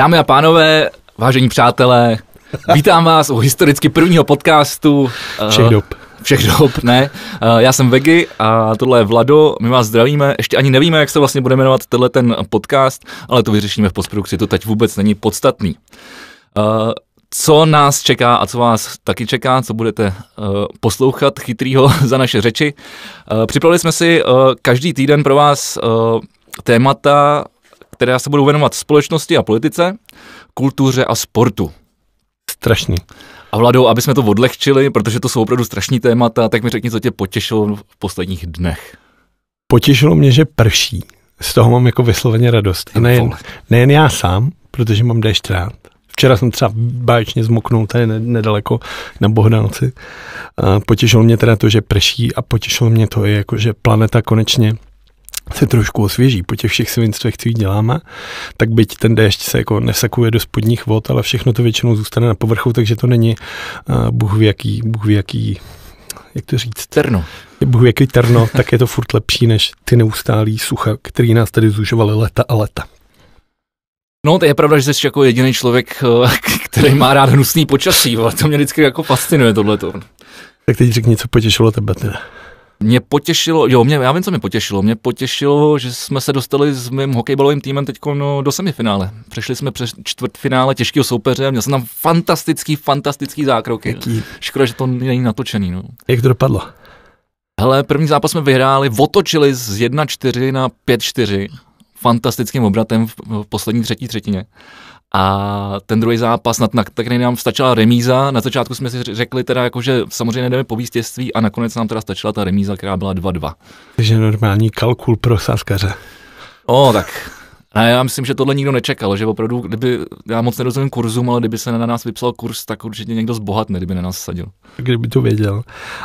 Dámy a pánové, vážení přátelé, vítám vás u historicky prvního podcastu. Všech dob. Všech dob, ne. Já jsem Vegy a tohle je Vlado, my vás zdravíme. Ještě ani nevíme, jak se vlastně bude jmenovat tenhle ten podcast, ale to vyřešíme v postprodukci, to teď vůbec není podstatný. Co nás čeká a co vás taky čeká, co budete poslouchat chytrýho za naše řeči. Připravili jsme si každý týden pro vás témata, které se budou věnovat společnosti a politice, kultuře a sportu. Strašný. A Vlado, aby jsme to odlehčili, protože to jsou opravdu strašní témata, tak mi řekni, co tě potěšilo v posledních dnech. Potěšilo mě, že prší. Z toho mám jako vysloveně radost. A nejen, nejen já sám, protože mám déšť rád. Včera jsem třeba báječně zmoknul tady nedaleko na Bohdánci. Potěšilo mě teda to, že prší a potěšilo mě to, jako, že planeta konečně se trošku osvěží po těch všech svinstvech, co děláme, tak byť ten déšť se jako nesakuje do spodních vod, ale všechno to většinou zůstane na povrchu, takže to není uh, Bůh ví jaký, Bůh ví jaký, jak to říct? Terno. Bůh jaký terno, tak je to furt lepší než ty neustálý sucha, který nás tady zužovaly leta a leta. No, to je pravda, že jsi jako jediný člověk, eh, který má rád hnusný počasí, ale to mě vždycky jako fascinuje tohleto. Tak teď řekni, co potěšilo tebe teda. Mě potěšilo, jo, mě, já vím, co mě potěšilo. Mě potěšilo, že jsme se dostali s mým hokejbalovým týmem teď no, do semifinále. Přešli jsme přes čtvrtfinále těžkého soupeře, měl jsem tam fantastický, fantastický zákroky. Jaký? Škoda, že to není natočený. No. Jak to dopadlo? Hele, první zápas jsme vyhráli, otočili z 1-4 na 5-4 fantastickým obratem v, v poslední třetí třetině. A ten druhý zápas, na, na který nám stačila remíza, na začátku jsme si řekli teda, jako, že samozřejmě nejdeme po vítězství a nakonec nám teda stačila ta remíza, která byla 2-2. Takže normální kalkul pro sáskaře. O, tak ne, já myslím, že tohle nikdo nečekal, že opravdu, kdyby, já moc nerozumím kurzům, ale kdyby se na nás vypsal kurz, tak určitě někdo zbohatne, kdyby na nás sadil. Kdyby to věděl.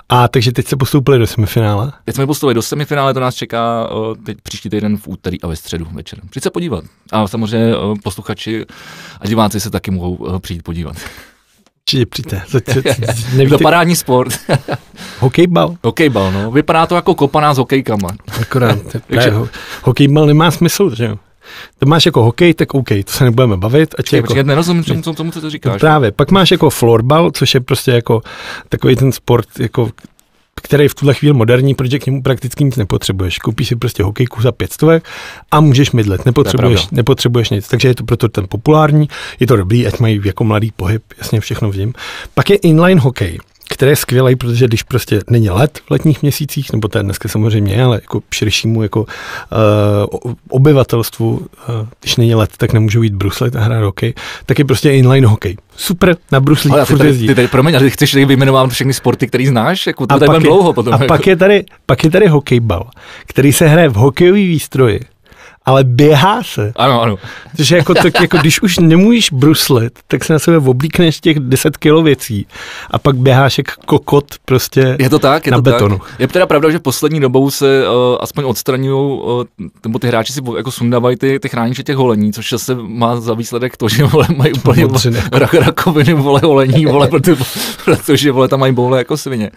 A takže teď se postoupili do semifinále? Teď jsme postoupili do semifinále, to nás čeká o, teď příští týden v úterý a ve středu večer. Přijď se podívat. A samozřejmě o, posluchači a diváci se taky mohou o, přijít podívat. Určitě přijďte. to parádní sport. hokejbal? Hokejbal, no. Vypadá to jako kopaná s hokejkama. Akorát. Takže... Hokejbal nemá smysl, že jo? To máš jako hokej, tak OK, to se nebudeme bavit. Ať Počkej, jako, nerozumím tomu, tomu, tomu, co to říkáš. No právě, pak máš jako florbal, což je prostě jako takový ten sport, jako který je v tuhle chvíli moderní, protože k němu prakticky nic nepotřebuješ. Koupíš si prostě hokejku za pět stovek a můžeš mydlet, nepotřebuješ, nepotřebuješ nic. Takže je to proto ten populární, je to dobrý, ať mají jako mladý pohyb, jasně všechno v něm. Pak je inline hokej, který je skvělý, protože když prostě není let v letních měsících, nebo to je dneska samozřejmě, ale jako širšímu jako uh, obyvatelstvu, uh, když není let, tak nemůžou jít bruslit a hrát hokej, tak je prostě inline hokej. Super, na bruslích ale ty tady, ty tady, promiň, ale ty chceš vyjmenovat všechny sporty, který znáš? Jako to a tady pak je, dlouho potom. A jako. pak, je tady, pak je tady hokejbal, který se hraje v hokejový výstroji ale běhá se. Ano, ano. Což jako, tak, jako když už nemůžeš bruslit, tak se na sebe oblíkneš těch 10 kilo věcí a pak běháš jak kokot prostě je to tak, je na to betonu. Tak. Je teda pravda, že poslední dobou se uh, aspoň odstraňují, uh, nebo ty hráči si jako sundávají ty, ty chrániče těch holení, což se má za výsledek to, že vole, mají úplně rak, rakoviny, vole, holení, vole, protože, protože vole, tam mají boule jako svině.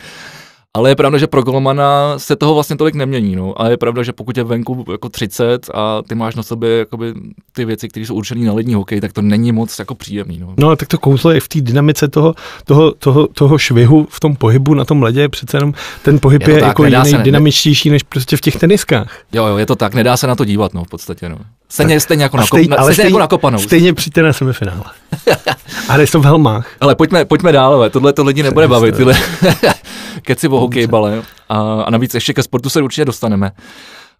Ale je pravda, že pro golmana se toho vlastně tolik nemění. No. A je pravda, že pokud je venku jako 30 a ty máš na sobě jakoby, ty věci, které jsou určené na lední hokej, tak to není moc jako příjemný. No, no tak to kouzlo je v té dynamice toho, toho, toho, toho švihu v tom pohybu na tom ledě. Přece jenom ten pohyb je, je tak, jako jiný, se, dynamičtější než prostě v těch teniskách. Jo, jo, je to tak, nedá se na to dívat, no, v podstatě. No. Stejně, stejně jako, na, ale stejně jako nakopanou. Stejně přijďte na semifinále. ale jsou v helmách. Ale pojďme, pojďme dál, ale tohle to lidi nebude bavit. Tyhle keci o hokejbale. A, a navíc ještě ke sportu se určitě dostaneme.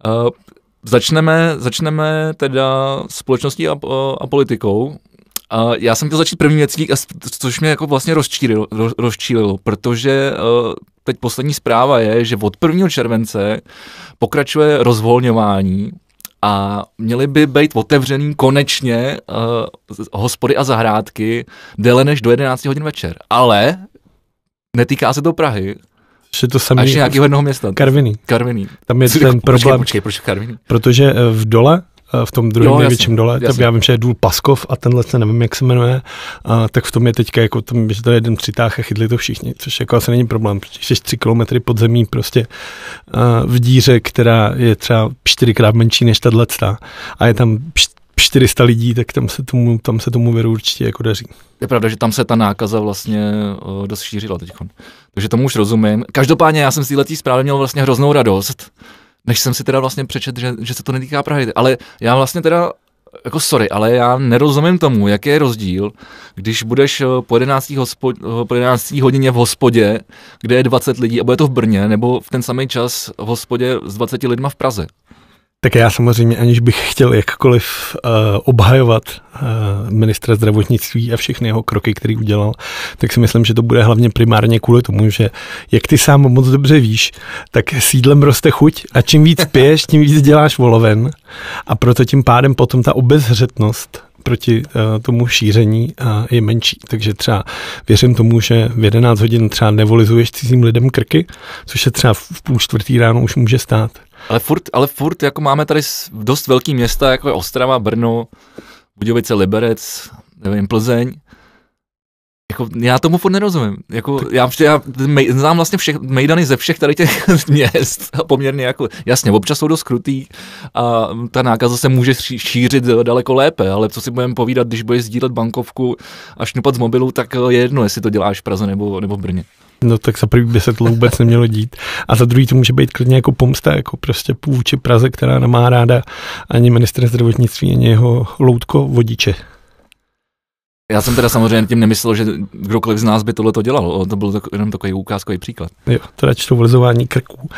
Uh, začneme, začneme teda společností a, a, politikou. A já jsem chtěl začít první věcí, což mě jako vlastně rozčílilo, rozčílilo protože uh, teď poslední zpráva je, že od 1. července pokračuje rozvolňování a měly by být otevřený konečně uh, hospody a zahrádky déle než do 11 hodin večer. Ale netýká se to Prahy. Že to samé. A ještě nějakého jednoho města. Karviný. Karviný. Tam je ten problém. Počkej, proč Karviný? Protože eh, v dole Eh, v tom druhém největším dole, jasně. já vím, že je důl Paskov a tenhle se nevím, jak se jmenuje, a, tak v tom je teďka jako, tom, že to je jeden přitáh a chytli to všichni, což jako asi není problém, protože jsi tři kilometry pod zemí prostě a, v díře, která je třeba čtyřikrát menší než tahle a je tam 400 lidí, tak tam se tomu, tam se tomu věru určitě jako daří. Je pravda, že tam se ta nákaza vlastně uh, dost šířila teď. Takže tomu už rozumím. Každopádně já jsem z této zprávy měl vlastně hroznou radost, než jsem si teda vlastně přečet, že, že se to netýká Prahy. Ale já vlastně teda jako sorry, ale já nerozumím tomu, jaký je rozdíl, když budeš po 11. Hospod, po 11. hodině v hospodě, kde je 20 lidí a bude to v Brně, nebo v ten samý čas v hospodě s 20 lidma v Praze. Tak já samozřejmě, aniž bych chtěl jakkoliv uh, obhajovat uh, ministra zdravotnictví a všechny jeho kroky, který udělal, tak si myslím, že to bude hlavně primárně kvůli tomu, že jak ty sám moc dobře víš, tak sídlem roste chuť a čím víc piješ, tím víc děláš voloven a proto tím pádem potom ta obezřetnost proti uh, tomu šíření uh, je menší. Takže třeba věřím tomu, že v 11 hodin třeba nevolizuješ cizím lidem krky, což se třeba v půl čtvrtý ráno už může stát. Ale furt, ale furt jako máme tady dost velký města, jako je Ostrava, Brno, Budějovice, Liberec, nevím, Plzeň. Jako, já tomu furt nerozumím. Jako, já, já mej, znám vlastně všech, mejdany ze všech tady těch měst a poměrně jako, jasně, občas jsou dost krutý a ta nákaza se může šířit daleko lépe, ale co si budeme povídat, když budeš sdílet bankovku a šnupat z mobilu, tak je jedno, jestli to děláš v Praze nebo, nebo v Brně. No tak za prvý by se to vůbec nemělo dít. A za druhý to může být klidně jako pomsta, jako prostě vůči Praze, která nemá ráda ani minister zdravotnictví, ani jeho loutko vodiče. Já jsem teda samozřejmě tím nemyslel, že kdokoliv z nás by tohle to dělal. To byl jenom takový ukázkový příklad. Jo, teda čtou vlezování krků.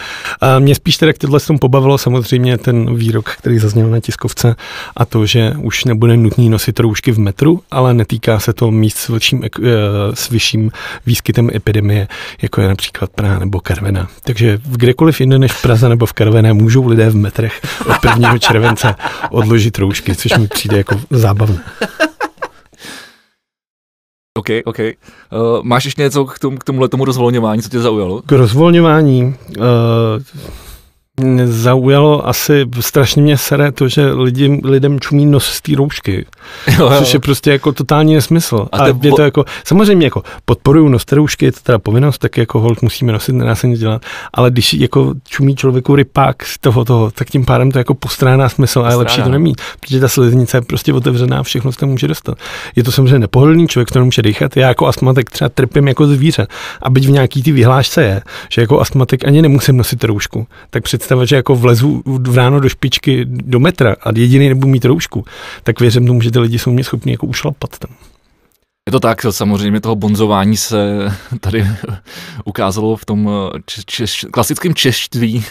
A mě spíš teda k tohle tom pobavilo samozřejmě ten výrok, který zazněl na tiskovce a to, že už nebude nutný nosit roušky v metru, ale netýká se to míst s, vyšším, eh, s vyšším výskytem epidemie, jako je například Praha nebo Karvena. Takže v kdekoliv jinde než v Praze nebo v Karvené můžou lidé v metrech od 1. července odložit roušky, což mi přijde jako zábavné. OK, OK. Uh, máš ještě něco k, tomu, k tomuhle tomu rozvolňování, co tě zaujalo? K rozvolňování. Uh, zaujalo asi, strašně mě sere to, že lidi, lidem čumí nos z té roušky, jo, jo. což je prostě jako totální nesmysl. A, a je to jako, samozřejmě jako podporuju nos roušky, je to teda povinnost, tak jako hold musíme nosit, nedá se nic dělat, ale když jako čumí člověku rypák z toho, toho, tak tím pádem to jako postráná smysl a je lepší to nemít, protože ta sliznice je prostě otevřená a všechno se může dostat. Je to samozřejmě nepohodlný, člověk to nemůže dýchat. Já jako astmatik třeba trpím jako zvíře. A byť v nějaký ty vyhlášce je, že jako astmatik ani nemusím nosit roušku, tak představa, že jako vlezu v ráno do špičky do metra a jediný nebudu mít roušku, tak věřím tomu, že ty lidi jsou mě schopni jako ušlapat tam. Je to tak, samozřejmě toho bonzování se tady ukázalo v tom češ, češ, klasickém češtví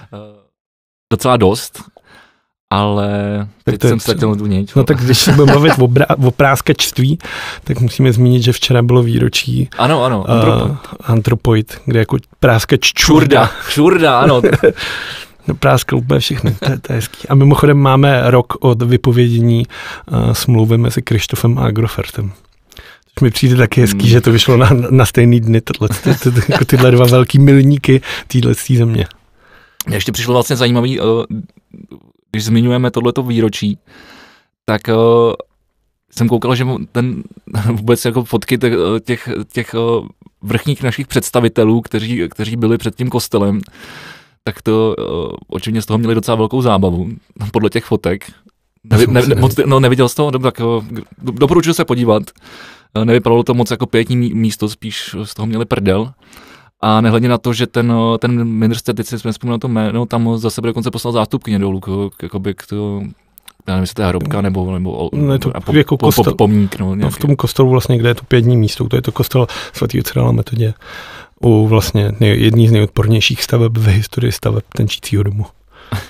docela dost ale teď jsem ztratil tu něč. No tak když se budeme mluvit o, brá- o práskačství, tak musíme zmínit, že včera bylo výročí ano, ano, uh, Antropoid, kde jako práskač čurda. Čurda, ano. no, práskal úplně všechny, to, to je hezký. A mimochodem máme rok od vypovědění uh, smlouvy mezi Krištofem a Agrofertem. Což mi přijde taky hezký, hmm. že to vyšlo na, na stejný dny, tohle, ty, ty, ty, jako tyhle dva velký milníky téhle země. Mě ještě přišlo vlastně zajímavý, uh, když zmiňujeme tohleto výročí, tak uh, jsem koukal, že ten vůbec jako fotky těch, těch, těch uh, vrchních našich představitelů, kteří, kteří byli před tím kostelem, tak to uh, očividně z toho měli docela velkou zábavu, podle těch fotek. Nevi, ne, ne, moc, no, neviděl jsi to? Dobře, tak doporučuji se podívat. Nevypadalo to moc jako pětní místo, spíš z toho měli prdel. A nehledě na to, že ten, ten ministr, teď si vzpomínal to jméno, tam za sebe dokonce poslal zástupkyně dolů, jakoby k to, já nevím, jestli to je hrobka nebo, nebo no je to po, jako po, kostel, pomník. No, no, v tom kostelu vlastně, kde je to pětní místo, to je to kostel svatého Cyrila metodě u vlastně jedný z nejodpornějších staveb v historii staveb tenčícího domu.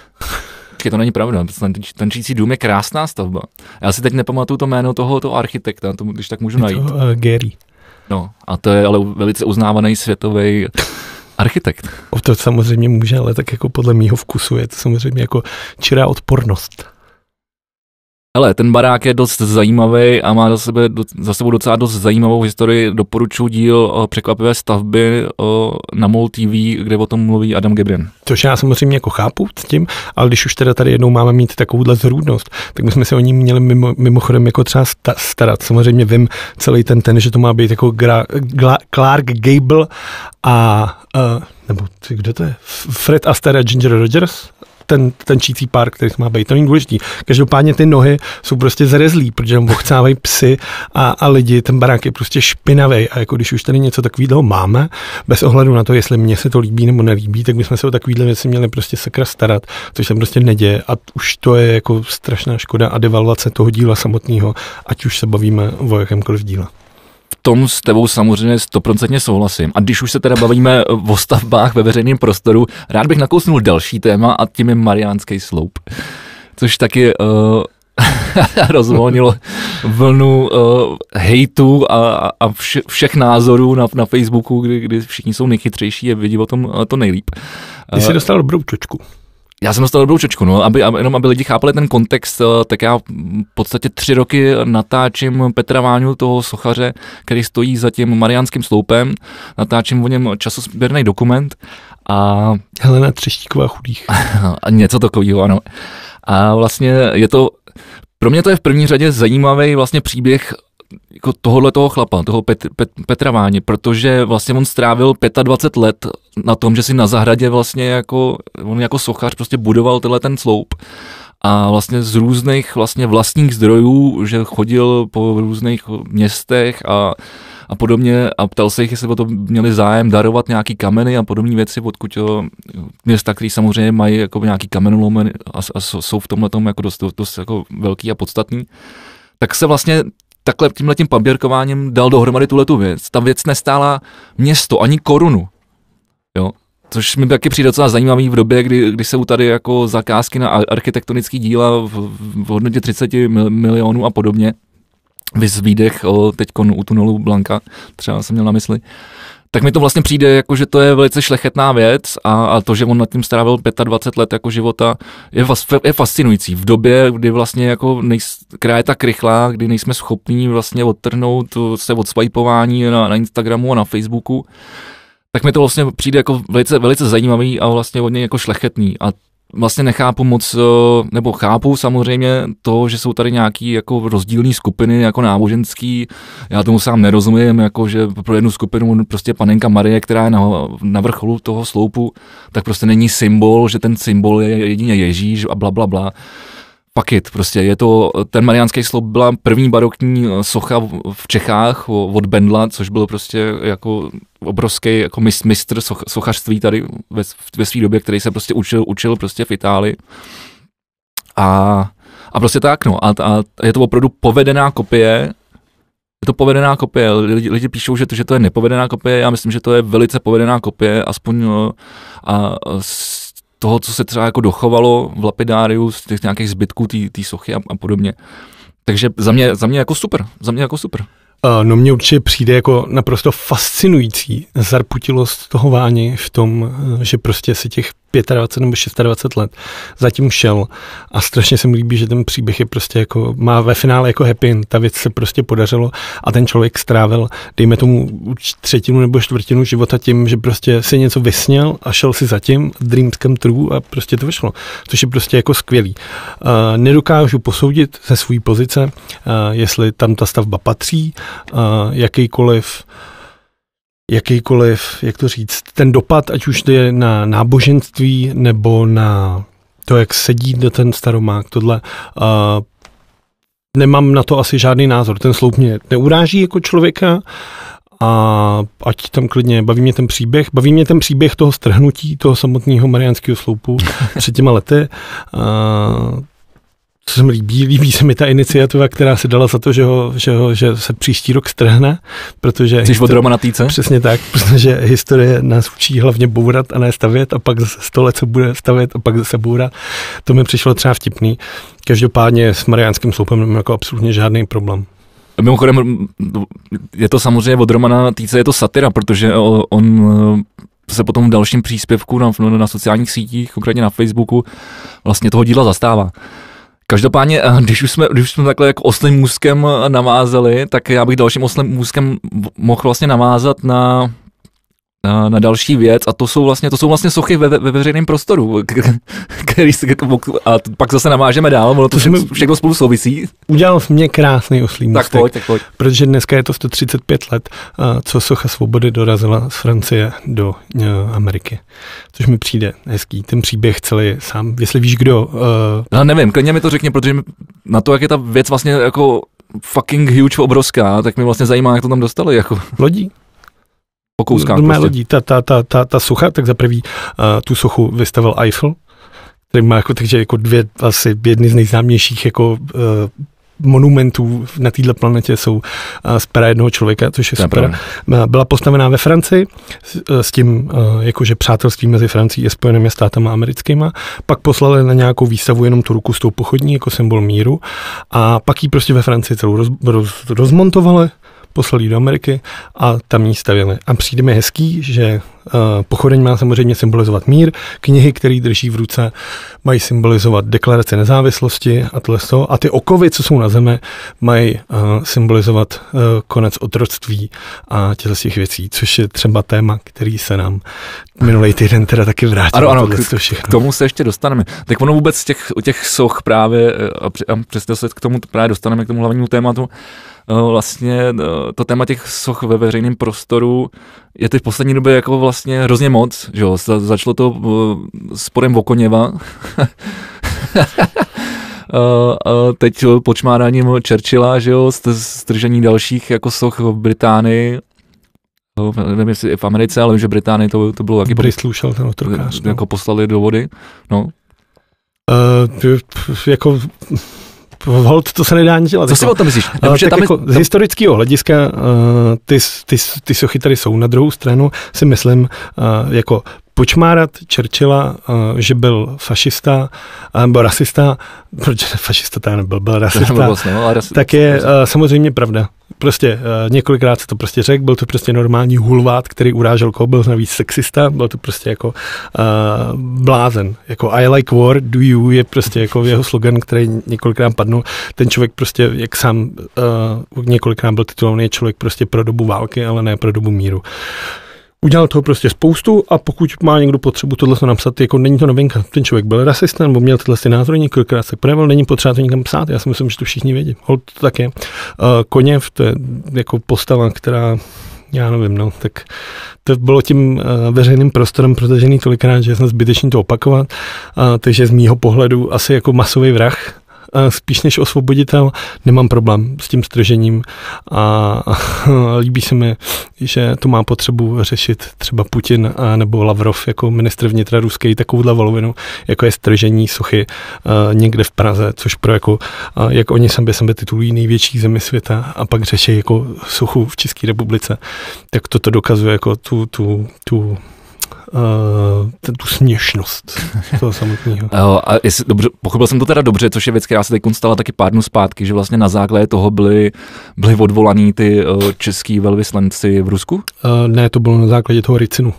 Počkej, to není pravda, ten tenčící dům je krásná stavba. Já si teď nepamatuju to jméno toho, toho architekta, to, když tak můžu najít. To, uh, Gary. No, a to je ale velice uznávaný světový architekt. O to samozřejmě může, ale tak jako podle mýho vkusu je to samozřejmě jako čirá odpornost. Ale ten barák je dost zajímavý a má za, sebe, za sebou docela dost zajímavou historii. Doporučuji díl o překvapivé stavby o, na MOL TV, kde o tom mluví Adam Gebrin. Což já samozřejmě jako chápu s tím, ale když už teda tady jednou máme mít takovouhle zrůdnost, tak my jsme se o ní měli mimo, mimochodem jako třeba starat. Samozřejmě vím celý ten ten, že to má být jako gra, Gla, Clark Gable a uh, nebo kdo to je? Fred Astaire a Ginger Rogers? Ten tančící pár, který má být. To není důležitý. Každopádně ty nohy jsou prostě zrezlý, protože ochcávají psy a, a lidi. Ten barák je prostě špinavý. A jako když už tady něco takového máme, bez ohledu na to, jestli mně se to líbí nebo nelíbí, tak bychom se o takovéhle věci měli prostě sakra starat, což se prostě neděje. A už to je jako strašná škoda a devalvace toho díla samotného, ať už se bavíme o jakémkoliv díle tom s tebou samozřejmě stoprocentně souhlasím. A když už se teda bavíme o stavbách ve veřejném prostoru, rád bych nakousnul další téma a tím je Mariánský sloup. Což taky uh, rozvolnilo vlnu uh, hejtu a, a vše, všech názorů na, na Facebooku, kdy, kdy všichni jsou nejchytřejší a vidí o tom uh, to nejlíp. Ty jsi dostal dobrou čočku. Já jsem dostal dobrou čočku, no, aby, aby, jenom aby lidi chápali ten kontext, eh, tak já v podstatě tři roky natáčím Petra Váňu, toho sochaře, který stojí za tím Mariánským sloupem, natáčím o něm časosběrný dokument a... Helena Třeštíková chudých. a něco takového, ano. A vlastně je to, pro mě to je v první řadě zajímavý vlastně příběh jako tohohle toho chlapa, toho Pet, Pet, Petra Váně, protože vlastně on strávil 25 let na tom, že si na zahradě vlastně jako, on jako sochař prostě budoval tenhle ten sloup a vlastně z různých vlastně vlastních zdrojů, že chodil po různých městech a, a podobně a ptal se jich, jestli o to měli zájem darovat nějaký kameny a podobné věci, odkud města, které samozřejmě mají jako nějaký kamenolomy a, a jsou v tomhle jako dost, dost jako velký a podstatný. Tak se vlastně takhle tímhle tím paběrkováním dal dohromady tuhle tu věc. Ta věc nestála město, ani korunu. Jo? Což mi taky přijde docela zajímavý v době, kdy, kdy jsou tady jako zakázky na architektonické díla v, v hodnotě 30 milionů a podobně. Vys výdech teď u tunelu Blanka, třeba jsem měl na mysli tak mi to vlastně přijde, jako, že to je velice šlechetná věc a, a to, že on nad tím strávil 25 let jako života, je, je fascinující. V době, kdy vlastně jako nejs, která je tak rychlá, kdy nejsme schopní vlastně odtrhnout se od swipování na, na Instagramu a na Facebooku, tak mi to vlastně přijde jako velice, velice zajímavý a vlastně hodně jako šlechetný. A vlastně nechápu moc, eh, nebo chápu samozřejmě to, že jsou tady nějaký jako rozdílné skupiny, jako náboženský, já tomu sám nerozumím, jako že pro jednu skupinu prostě panenka Marie, která je na, na vrcholu toho sloupu, tak prostě není symbol, že ten symbol je jedině Ježíš a bla, bla, bla fuck it, prostě je to, ten Mariánský sloup byla první barokní socha v Čechách od Bendla, což byl prostě jako obrovský jako mistr soch, sochařství tady ve, ve své době, který se prostě učil, učil prostě v Itálii. A, a prostě tak, no. A, a je to opravdu povedená kopie je to povedená kopie. Lidi, lidi píšou, že to, že to je nepovedená kopie. Já myslím, že to je velice povedená kopie, aspoň a, a toho, co se třeba jako dochovalo v lapidáriu, z těch nějakých zbytků té sochy a, a podobně. Takže za mě, za mě jako super, za mě jako super. No mně určitě přijde jako naprosto fascinující zarputilost toho Váni v tom, že prostě si těch 25 nebo 26 let zatím šel a strašně se mi líbí, že ten příběh je prostě jako, má ve finále jako happy end, ta věc se prostě podařilo a ten člověk strávil, dejme tomu třetinu nebo čtvrtinu života tím, že prostě si něco vysněl a šel si zatím, dreams come true a prostě to vyšlo, což je prostě jako skvělý. Uh, nedokážu posoudit ze své pozice, uh, jestli tam ta stavba patří, uh, jakýkoliv jakýkoliv, jak to říct, ten dopad, ať už je na náboženství nebo na to, jak sedí do ten staromák, tohle, uh, nemám na to asi žádný názor. Ten sloup mě neuráží jako člověka a ať tam klidně, baví mě ten příběh, baví mě ten příběh toho strhnutí, toho samotného mariánského sloupu před těma lety. Uh, co se mi líbí, líbí se mi ta iniciativa, která se dala za to, že, ho, že, ho, že se příští rok strhne, protože... Jsi od Romana Týce? Přesně tak, protože historie nás učí hlavně bourat a ne stavět a pak zase sto let se bude stavět a pak zase bourat. To mi přišlo třeba vtipný. Každopádně s Mariánským sloupem nemám jako absolutně žádný problém. Mimochodem, je to samozřejmě od Romana Týce, je to satira, protože on eh, se potom v dalším příspěvku na, na sociálních sítích, konkrétně na Facebooku, vlastně toho díla zastává. Každopádně, eh, když už jsme, když jsme takhle jako oslým můzkem eh, navázali, tak já bych dalším oslým můzkem mohl vlastně navázat na, na, na další věc a to jsou vlastně, to jsou vlastně sochy ve, ve veřejném prostoru, který se, a pak zase navážeme dál, ono to, to všechno, všechno spolu souvisí. Udělal jsi mě krásný oslý Tak pojď, tak pojď. Protože dneska je to 135 let, co socha svobody dorazila z Francie do uh, Ameriky. Což mi přijde hezký. Ten příběh celý sám, jestli víš kdo. Uh... No nevím, klidně mi to řekni, protože na to, jak je ta věc vlastně jako fucking huge, obrovská, tak mi vlastně zajímá, jak to tam dostali. Jako. Lodí po kouskách. Prostě. lodí, ta, ta, ta, ta, ta sucha, tak za prvý uh, tu sochu vystavil Eiffel, který má jako, takže jako dvě asi jedny z nejznámějších jako uh, monumentů na této planetě jsou z pera jednoho člověka, což je super. Byla postavená ve Francii s, s tím jakože přátelství mezi Francií a Spojenými státama americkýma. Pak poslali na nějakou výstavu jenom tu ruku s tou pochodní jako symbol míru a pak ji prostě ve Francii celou roz, roz, rozmontovali poslali do Ameriky a tam ji stavěli. A přijde mi hezký, že uh, pochodeň má samozřejmě symbolizovat mír, knihy, které drží v ruce, mají symbolizovat deklarace nezávislosti a tohle toho. A ty okovy, co jsou na zemi, mají uh, symbolizovat uh, konec otroctví a těch těch věcí, což je třeba téma, který se nám minulý týden teda taky vrátil. Ano, ano, k, k tomu se ještě dostaneme. Tak ono vůbec těch, těch soch právě, a, a přesto se k tomu právě dostaneme, k tomu hlavnímu tématu, Eh, vlastně eh, to téma těch soch ve veřejném prostoru je teď v poslední době jako vlastně hrozně moc, že jo, začalo to eh, sporem Vokoněva, teď počmáráním Churchilla, že jo, stržení dalších jako soch v Británii, nevím, jestli i v Americe, ale vím, že Británii to, to bylo taky... Bristolu šel ten otrokář. Jako no. poslali do vody, no. Uh, jako hold, to se nedá nic dělat. Co jako, si o tom myslíš? Nebo, tak tam jako. Z historického hlediska uh, ty, ty, ty sochy tady jsou. Na druhou stranu si myslím, uh, jako počmárat Churchilla, uh, že byl fašista, nebo rasista, proč fašista to nebyl, byl rasista, vlastně, no, ras... tak je uh, samozřejmě pravda. Prostě uh, několikrát se to prostě řekl, byl to prostě normální hulvát, který urážel koho, byl navíc sexista, byl to prostě jako uh, blázen. Jako I like war, do you je prostě jako jeho slogan, který několikrát padnul. Ten člověk prostě, jak sám uh, několikrát byl titulovaný, člověk prostě pro dobu války, ale ne pro dobu míru. Uh, udělal toho prostě spoustu a pokud má někdo potřebu tohle napsat, jako není to novinka. Ten člověk byl rasista nebo měl tyhle názory, několikrát se projevil, není potřeba to nikam psát. Já si myslím, že to všichni vědí. Hold to tak je. Uh, Koněv, to je jako postava, která já nevím, no, tak to bylo tím uh, veřejným prostorem protažený tolikrát, že jsem zbytečný to opakovat, uh, takže z mýho pohledu asi jako masový vrah, spíš než osvoboditel, nemám problém s tím stržením. A, líbí se mi, že to má potřebu řešit třeba Putin a, nebo Lavrov jako ministr vnitra ruský takovouhle volovinu, jako je stržení sochy a, někde v Praze, což pro jako, a, jak oni sami sebe titulují největší zemi světa a pak řeší jako suchu v České republice, tak toto dokazuje jako tu, tu, tu uh, tu směšnost toho samotného. a jestli, dobře, pochopil jsem to teda dobře, což je věc, která se teď stala taky pár dnů zpátky, že vlastně na základě toho byli, byli odvolaní ty uh, český velvyslanci v Rusku? Uh, ne, to bylo na základě toho Ricinu.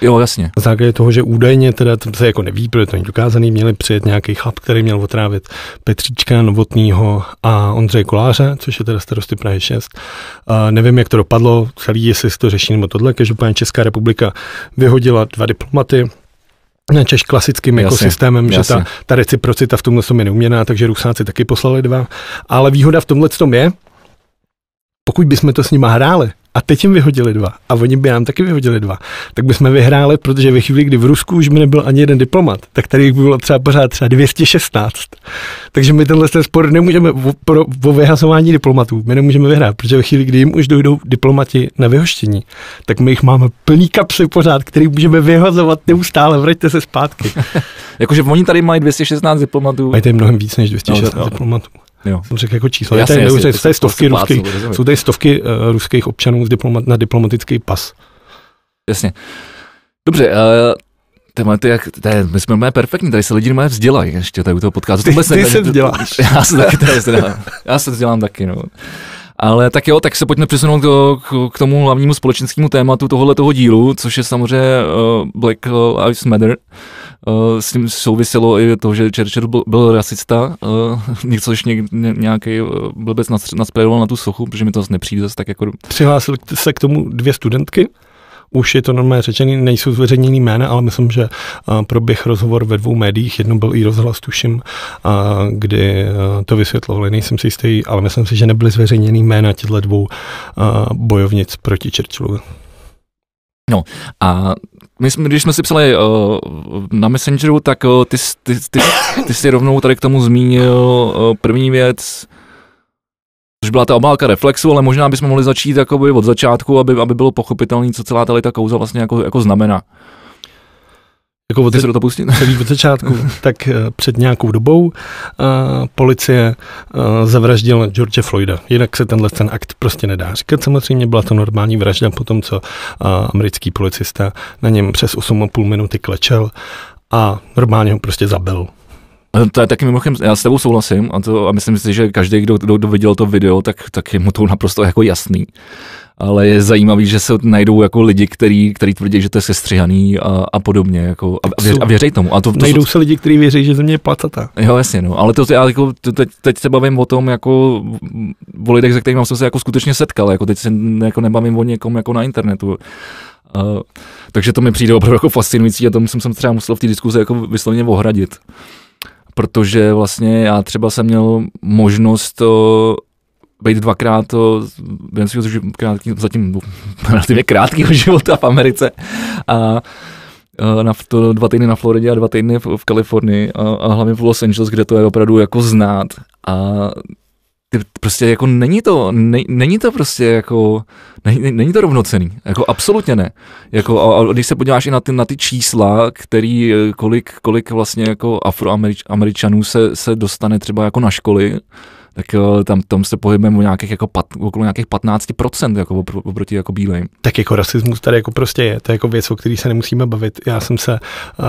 Jo, jasně. Na základě toho, že údajně, teda to se jako neví, protože to není dokázaný, měli přijet nějaký chlap, který měl otrávit Petříčka Novotnýho a Ondřeje Koláře, což je teda starosty Prahy 6. A nevím, jak to dopadlo, celý, jestli se to řeší nebo tohle. Každopádně Česká republika vyhodila dva diplomaty, Češ klasickým jako systémem, jasně. že ta, ta reciprocita v tomhle je neuměná, takže Rusáci taky poslali dva. Ale výhoda v tomhle tom je, pokud bychom to s nima hráli, a teď jim vyhodili dva a oni by nám taky vyhodili dva, tak bychom vyhráli, protože ve chvíli, kdy v Rusku už by nebyl ani jeden diplomat, tak tady by bylo třeba pořád třeba 216. Takže my tenhle ten spor nemůžeme o, pro, o vyhazování diplomatů, my nemůžeme vyhrát, protože ve chvíli, kdy jim už dojdou diplomati na vyhoštění, tak my jich máme plný kapsy pořád, který můžeme vyhazovat neustále, vraťte se zpátky. Jakože oni tady mají 216 diplomatů. Mají tady mnohem víc než 216 no, diplomatů. Jo. Jsem řekl jako číslo. Jasně, je tady, jasně, jsou, tady stovky ruských, jsou tady stovky uh, ruských občanů z diplomat, na diplomatický pas. Jasně. Dobře, uh, Téma, ty, jak, ty, my jsme máme perfektní, tady se lidi mají vzdělají ještě tady u toho podcastu. Ty, ty se vzděláš. Já se taky tady vzdělám. Já se vzdělám taky, no. Ale tak jo, tak se pojďme přesunout do, k, k tomu hlavnímu společenskému tématu tohohle toho dílu, což je samozřejmě uh, Black Lives Matter. Uh, s tím souviselo i to, že Churchill byl, byl rasista, uh, něco ještě nějaký uh, blbec naspredoval na tu sochu, protože mi to zase nepřijde zase tak jako... Přihlásil se k tomu dvě studentky, už je to normálně řečený, nejsou zveřejněný jména, ale myslím, že proběh rozhovor ve dvou médiích, jedno byl i rozhlas, tuším, kdy to vysvětlovali, nejsem si jistý, ale myslím si, že nebyly zveřejněný jména těchto dvou bojovnic proti Churchillovi. No a my jsme, když jsme si psali uh, na Messengeru, tak uh, ty, ty, ty, ty jsi rovnou tady k tomu zmínil uh, první věc, což byla ta obálka Reflexu, ale možná bychom mohli začít jakoby od začátku, aby, aby bylo pochopitelné, co celá ta kauza vlastně jako, jako znamená. Jako od, se do toho pustit? Celý od začátku. tak uh, před nějakou dobou uh, policie uh, zavraždila George Floyda. Jinak se tenhle ten akt prostě nedá říkat. Samozřejmě byla to normální vražda po tom, co uh, americký policista na něm přes 8,5 minuty klečel a normálně ho prostě zabil. To je taky mimochodem, já s tebou souhlasím a, to, a myslím si, že každý, kdo, kdo, kdo viděl to video, tak, tak je mu to naprosto jako jasný. Ale je zajímavý, že se najdou jako lidi, který, který tvrdí, že to je sestřihaný a, a podobně. Jako, a, věř, a věřej tomu. A to, to, najdou se lidi, kteří věří, že země je placatá. Jo, jasně, no. Ale to, já jako, teď, teď se bavím o tom, jako o lidech, se kterými jsem se jako skutečně setkal. Jako teď se jako nebavím o někom jako na internetu. Uh, takže to mi přijde opravdu jako fascinující a tomu jsem se třeba musel v té diskuzi jako vyslovně ohradit protože vlastně já třeba jsem měl možnost to být dvakrát to, během svého krátký, zatím relativně krátkého života v Americe a na to dva týdny na Floridě a dva týdny v, v Kalifornii a, a hlavně v Los Angeles, kde to je opravdu jako znát a prostě jako není to, ne, není to prostě jako, není, není to rovnocený, jako absolutně ne. Jako, a, a když se podíváš i na ty, na ty čísla, který, kolik, kolik vlastně jako afroameričanů se, se dostane třeba jako na školy, tak tam, tam se pohybujeme o nějakých jako pat, okolo nějakých 15% jako oproti jako bílým. Tak jako rasismus tady jako prostě je, to je jako věc, o který se nemusíme bavit. Já jsem se, uh,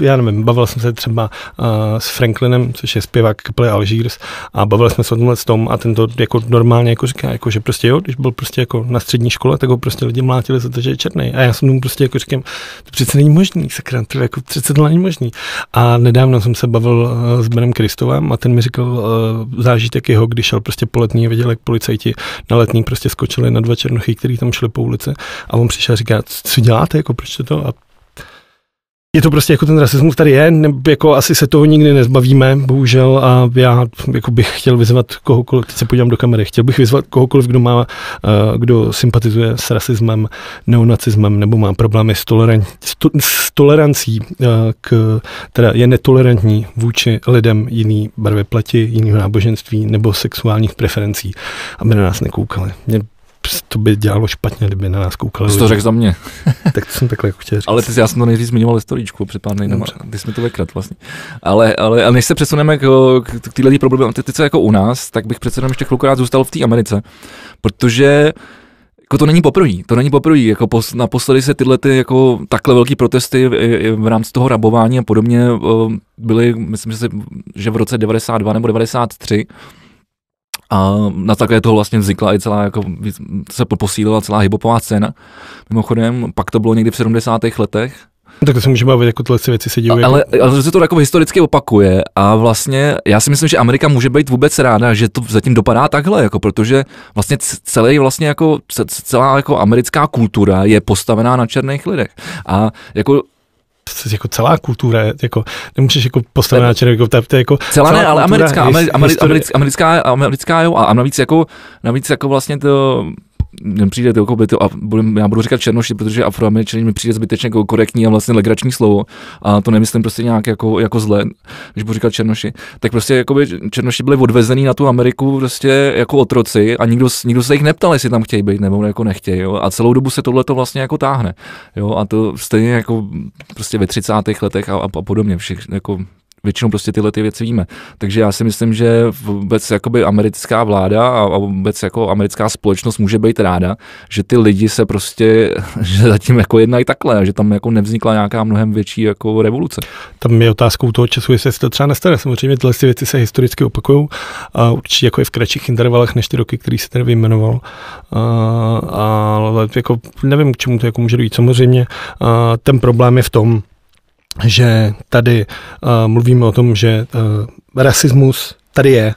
já nevím, bavil jsem se třeba uh, s Franklinem, což je zpěvák kapely Algiers a bavili jsme se o tomhle s tom a ten to jako normálně jako říká, jako, že prostě jo, když byl prostě jako na střední škole, tak ho prostě lidi mlátili za to, že je černý. A já jsem mu prostě jako říkám, to přece není možný, sakra, to jako přece to není možný. A nedávno jsem se bavil uh, s Benem Kristovem a ten mi říkal, uh, zážitek jeho, když šel prostě po letní viděl, jak policajti na letní prostě skočili na dva černochy, který tam šli po ulici a on přišel a říká, co děláte, jako proč to a je to prostě jako ten rasismus tady je, ne, jako asi se toho nikdy nezbavíme, bohužel, a já jako bych chtěl vyzvat kohokoliv, teď se podívám do kamery, chtěl bych vyzvat kohokoliv, kdo má, uh, kdo sympatizuje s rasismem, neonacismem, nebo má problémy s, toleran, s, to, s tolerancí, uh, k, teda je netolerantní vůči lidem jiný barvy pleti, jiného náboženství nebo sexuálních preferencí, aby na nás nekoukali. Mě to by dělalo špatně, kdyby na nás koukali. Jsi to řekl za mě. tak to jsem takhle jako chtěl říct. Ale ty, já jsem to nejdřív zmiňoval historičku před pár dny, ty jsme to vykrat vlastně. Ale, ale, ale než se přesuneme k, k, k téhle problematice jako u nás, tak bych přece jenom ještě chvilku rád zůstal v té Americe, protože jako to není poprvé, to není poprvé, jako pos, naposledy se tyhle ty jako takhle velké protesty v, v rámci toho rabování a podobně byly, myslím, že, se, že v roce 92 nebo 93 a na základě toho vlastně vznikla i celá, jako se posílila celá hibopová scéna. Mimochodem, pak to bylo někdy v 70. letech, tak to se může bavit, jako tyhle věci se dějí. Ale, ale se to jako historicky opakuje a vlastně já si myslím, že Amerika může být vůbec ráda, že to zatím dopadá takhle, jako protože vlastně celý vlastně jako celá jako americká kultura je postavená na černých lidech. A jako jako celá kultura, jako nemůžeš jako postavit na červenou, jako, to, to jako celá, celá ne, ale americká, americká, americká, americká, americká, jo, a navíc jako, navíc jako vlastně to, přijde to, jako to, a budem, já budu říkat černoši, protože afroameričanin mi přijde zbytečně jako korektní a vlastně legrační slovo a to nemyslím prostě nějak jako, jako zle, když budu říkat černoši, tak prostě jako by černoši byli odvezený na tu Ameriku prostě jako otroci a nikdo, nikdo se jich neptal, jestli tam chtějí být nebo jako nechtějí, jo? a celou dobu se tohle to vlastně jako táhne, jo, a to stejně jako prostě ve 30. letech a, a, a podobně, všech, jako většinou prostě tyhle ty věci víme. Takže já si myslím, že vůbec jakoby americká vláda a vůbec jako americká společnost může být ráda, že ty lidi se prostě, že zatím jako jednají takhle, že tam jako nevznikla nějaká mnohem větší jako revoluce. Tam je otázkou toho času, jestli se to třeba nestane. Samozřejmě tyhle ty věci se historicky opakují a určitě jako je v kratších intervalech než ty roky, který se tady vyjmenoval. ale jako nevím, k čemu to jako může dojít. Samozřejmě ten problém je v tom, že tady uh, mluvíme o tom, že uh, rasismus tady je,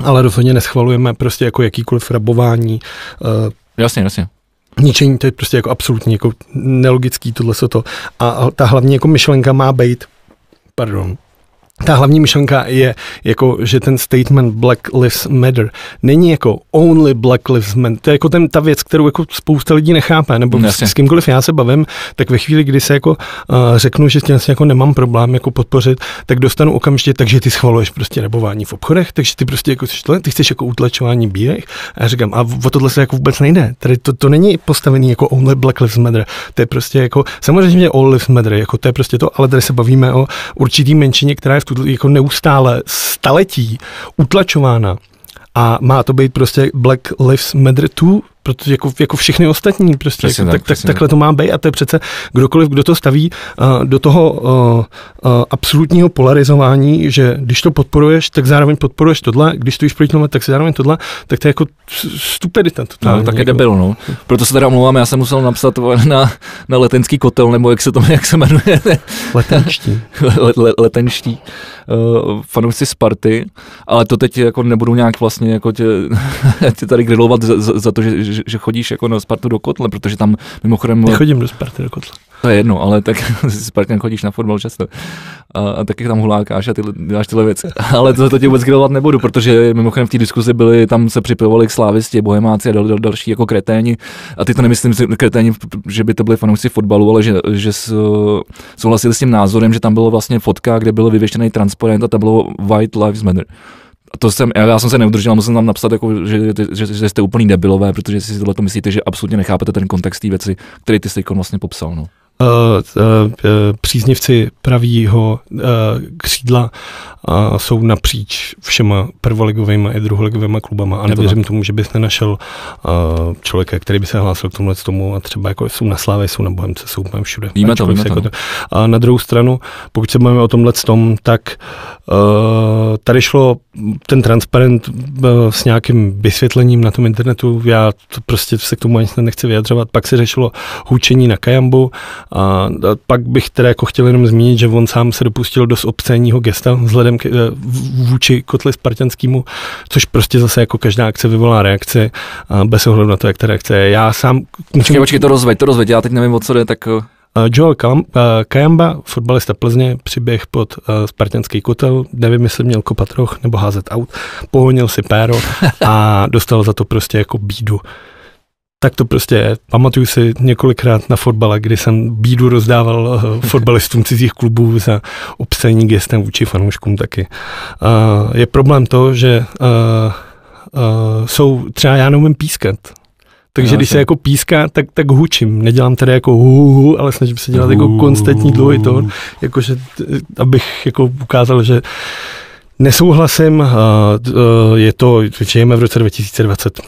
ale rozhodně neschvalujeme prostě jako jakýkoliv rabování. Uh, jasně, jasně. ničení, to je prostě jako absolutně jako nelogický tohle to. A, ta hlavní jako myšlenka má být, pardon, ta hlavní myšlenka je, jako, že ten statement Black Lives Matter není jako only Black Lives Matter. To je jako ten, ta věc, kterou jako spousta lidí nechápe, nebo s, s kýmkoliv já se bavím, tak ve chvíli, kdy se jako uh, řeknu, že tím jako nemám problém jako podpořit, tak dostanu okamžitě, takže ty schvaluješ prostě rabování v obchodech, takže ty prostě jako ty chceš jako utlačování bílých. A já říkám, a o tohle se jako vůbec nejde. Tady to, to není postavený jako only Black Lives Matter. To je prostě jako, samozřejmě all lives matter, jako to je prostě to, ale tady se bavíme o určitý menšině, která je v tuto jako neustále staletí utlačována. A má to být prostě Black Lives Matter 2, protože jako, jako všechny ostatní, prostě jako, tak, tak, tak, takhle to má být a to je přece kdokoliv, kdo to staví uh, do toho uh, uh, absolutního polarizování, že když to podporuješ, tak zároveň podporuješ tohle, když stojíš proti tomu, tak si zároveň tohle, tak to je jako stupidita. No, tak je jako. debil, no. Proto se teda omlouvám, já jsem musel napsat na, na letenský kotel, nebo jak se to jak se jmenuje. Letenští. le, le, letenští uh, fanoušci Sparty, ale to teď jako nebudu nějak vlastně jako tě, tě tady grilovat za, za to, že, že, že chodíš jako na Spartu do kotle, protože tam mimochodem... Nechodím do Sparty do kotle. To je jedno, ale tak Spartan chodíš na fotbal často. A, a taky tam hulákáš a ty, děláš tyhle věci. Ale to, to tě vůbec grilovat nebudu, protože mimochodem v té diskuzi byli, tam se připojovali k slávisti, bohemáci a dal, dal, další jako kreténi. A ty to nemyslím kreténi, že by to byli fanoušci fotbalu, ale že, že souhlasili s tím názorem, že tam bylo vlastně fotka, kde byl vyvěštěný transparent a tam bylo White Lives Matter to jsem, já jsem se neudržel, musím tam napsat, jako, že, že, že, jste úplný debilové, protože si tohle to myslíte, že absolutně nechápete ten kontext té věci, který ty jsi vlastně popsal. No. Uh, uh, příznivci pravýho uh, křídla uh, jsou napříč všema prvoligovými i druholigovými klubama a nevěřím tomu, že bys nenašel uh, člověka, který by se hlásil k tomuhle tomu a třeba jako jsou na Slávě, jsou na Bohemce, jsou úplně všude. Víme to, víme to. Jako a na druhou stranu, pokud se bavíme o tomhle tom, tak uh, tady šlo ten transparent s nějakým vysvětlením na tom internetu, já to prostě se k tomu ani nechci vyjadřovat, pak se řešilo hůčení na Kajambu, a pak bych teda jako chtěl jenom zmínit, že on sám se dopustil dost obscénního gesta vzhledem k, eh, vůči kotli spartianskému, což prostě zase jako každá akce vyvolá reakci a bez ohledu na to, jak ta reakce je. Já sám... Počkej, počkej, to rozveď, to rozveď, já teď nevím, o co jde, tak... Eh. Eh, Joel Kajamba, fotbalista Plzně, přiběh pod spartianský kotel, nevím, jestli měl kopat roh nebo házet aut, pohonil si péro a dostal za to prostě jako bídu tak to prostě je. Pamatuju si několikrát na fotbale, kdy jsem bídu rozdával uh, fotbalistům cizích klubů za obscení gestem vůči fanouškům taky. Uh, je problém to, že uh, uh, jsou, třeba já neumím pískat, takže když se jako píská, tak, tak hučím. Nedělám tedy jako hu, hu ale snažím se dělat jako konstantní dlouhý tón, jakože, abych jako ukázal, že Nesouhlasím, je to, žijeme v roce 2020,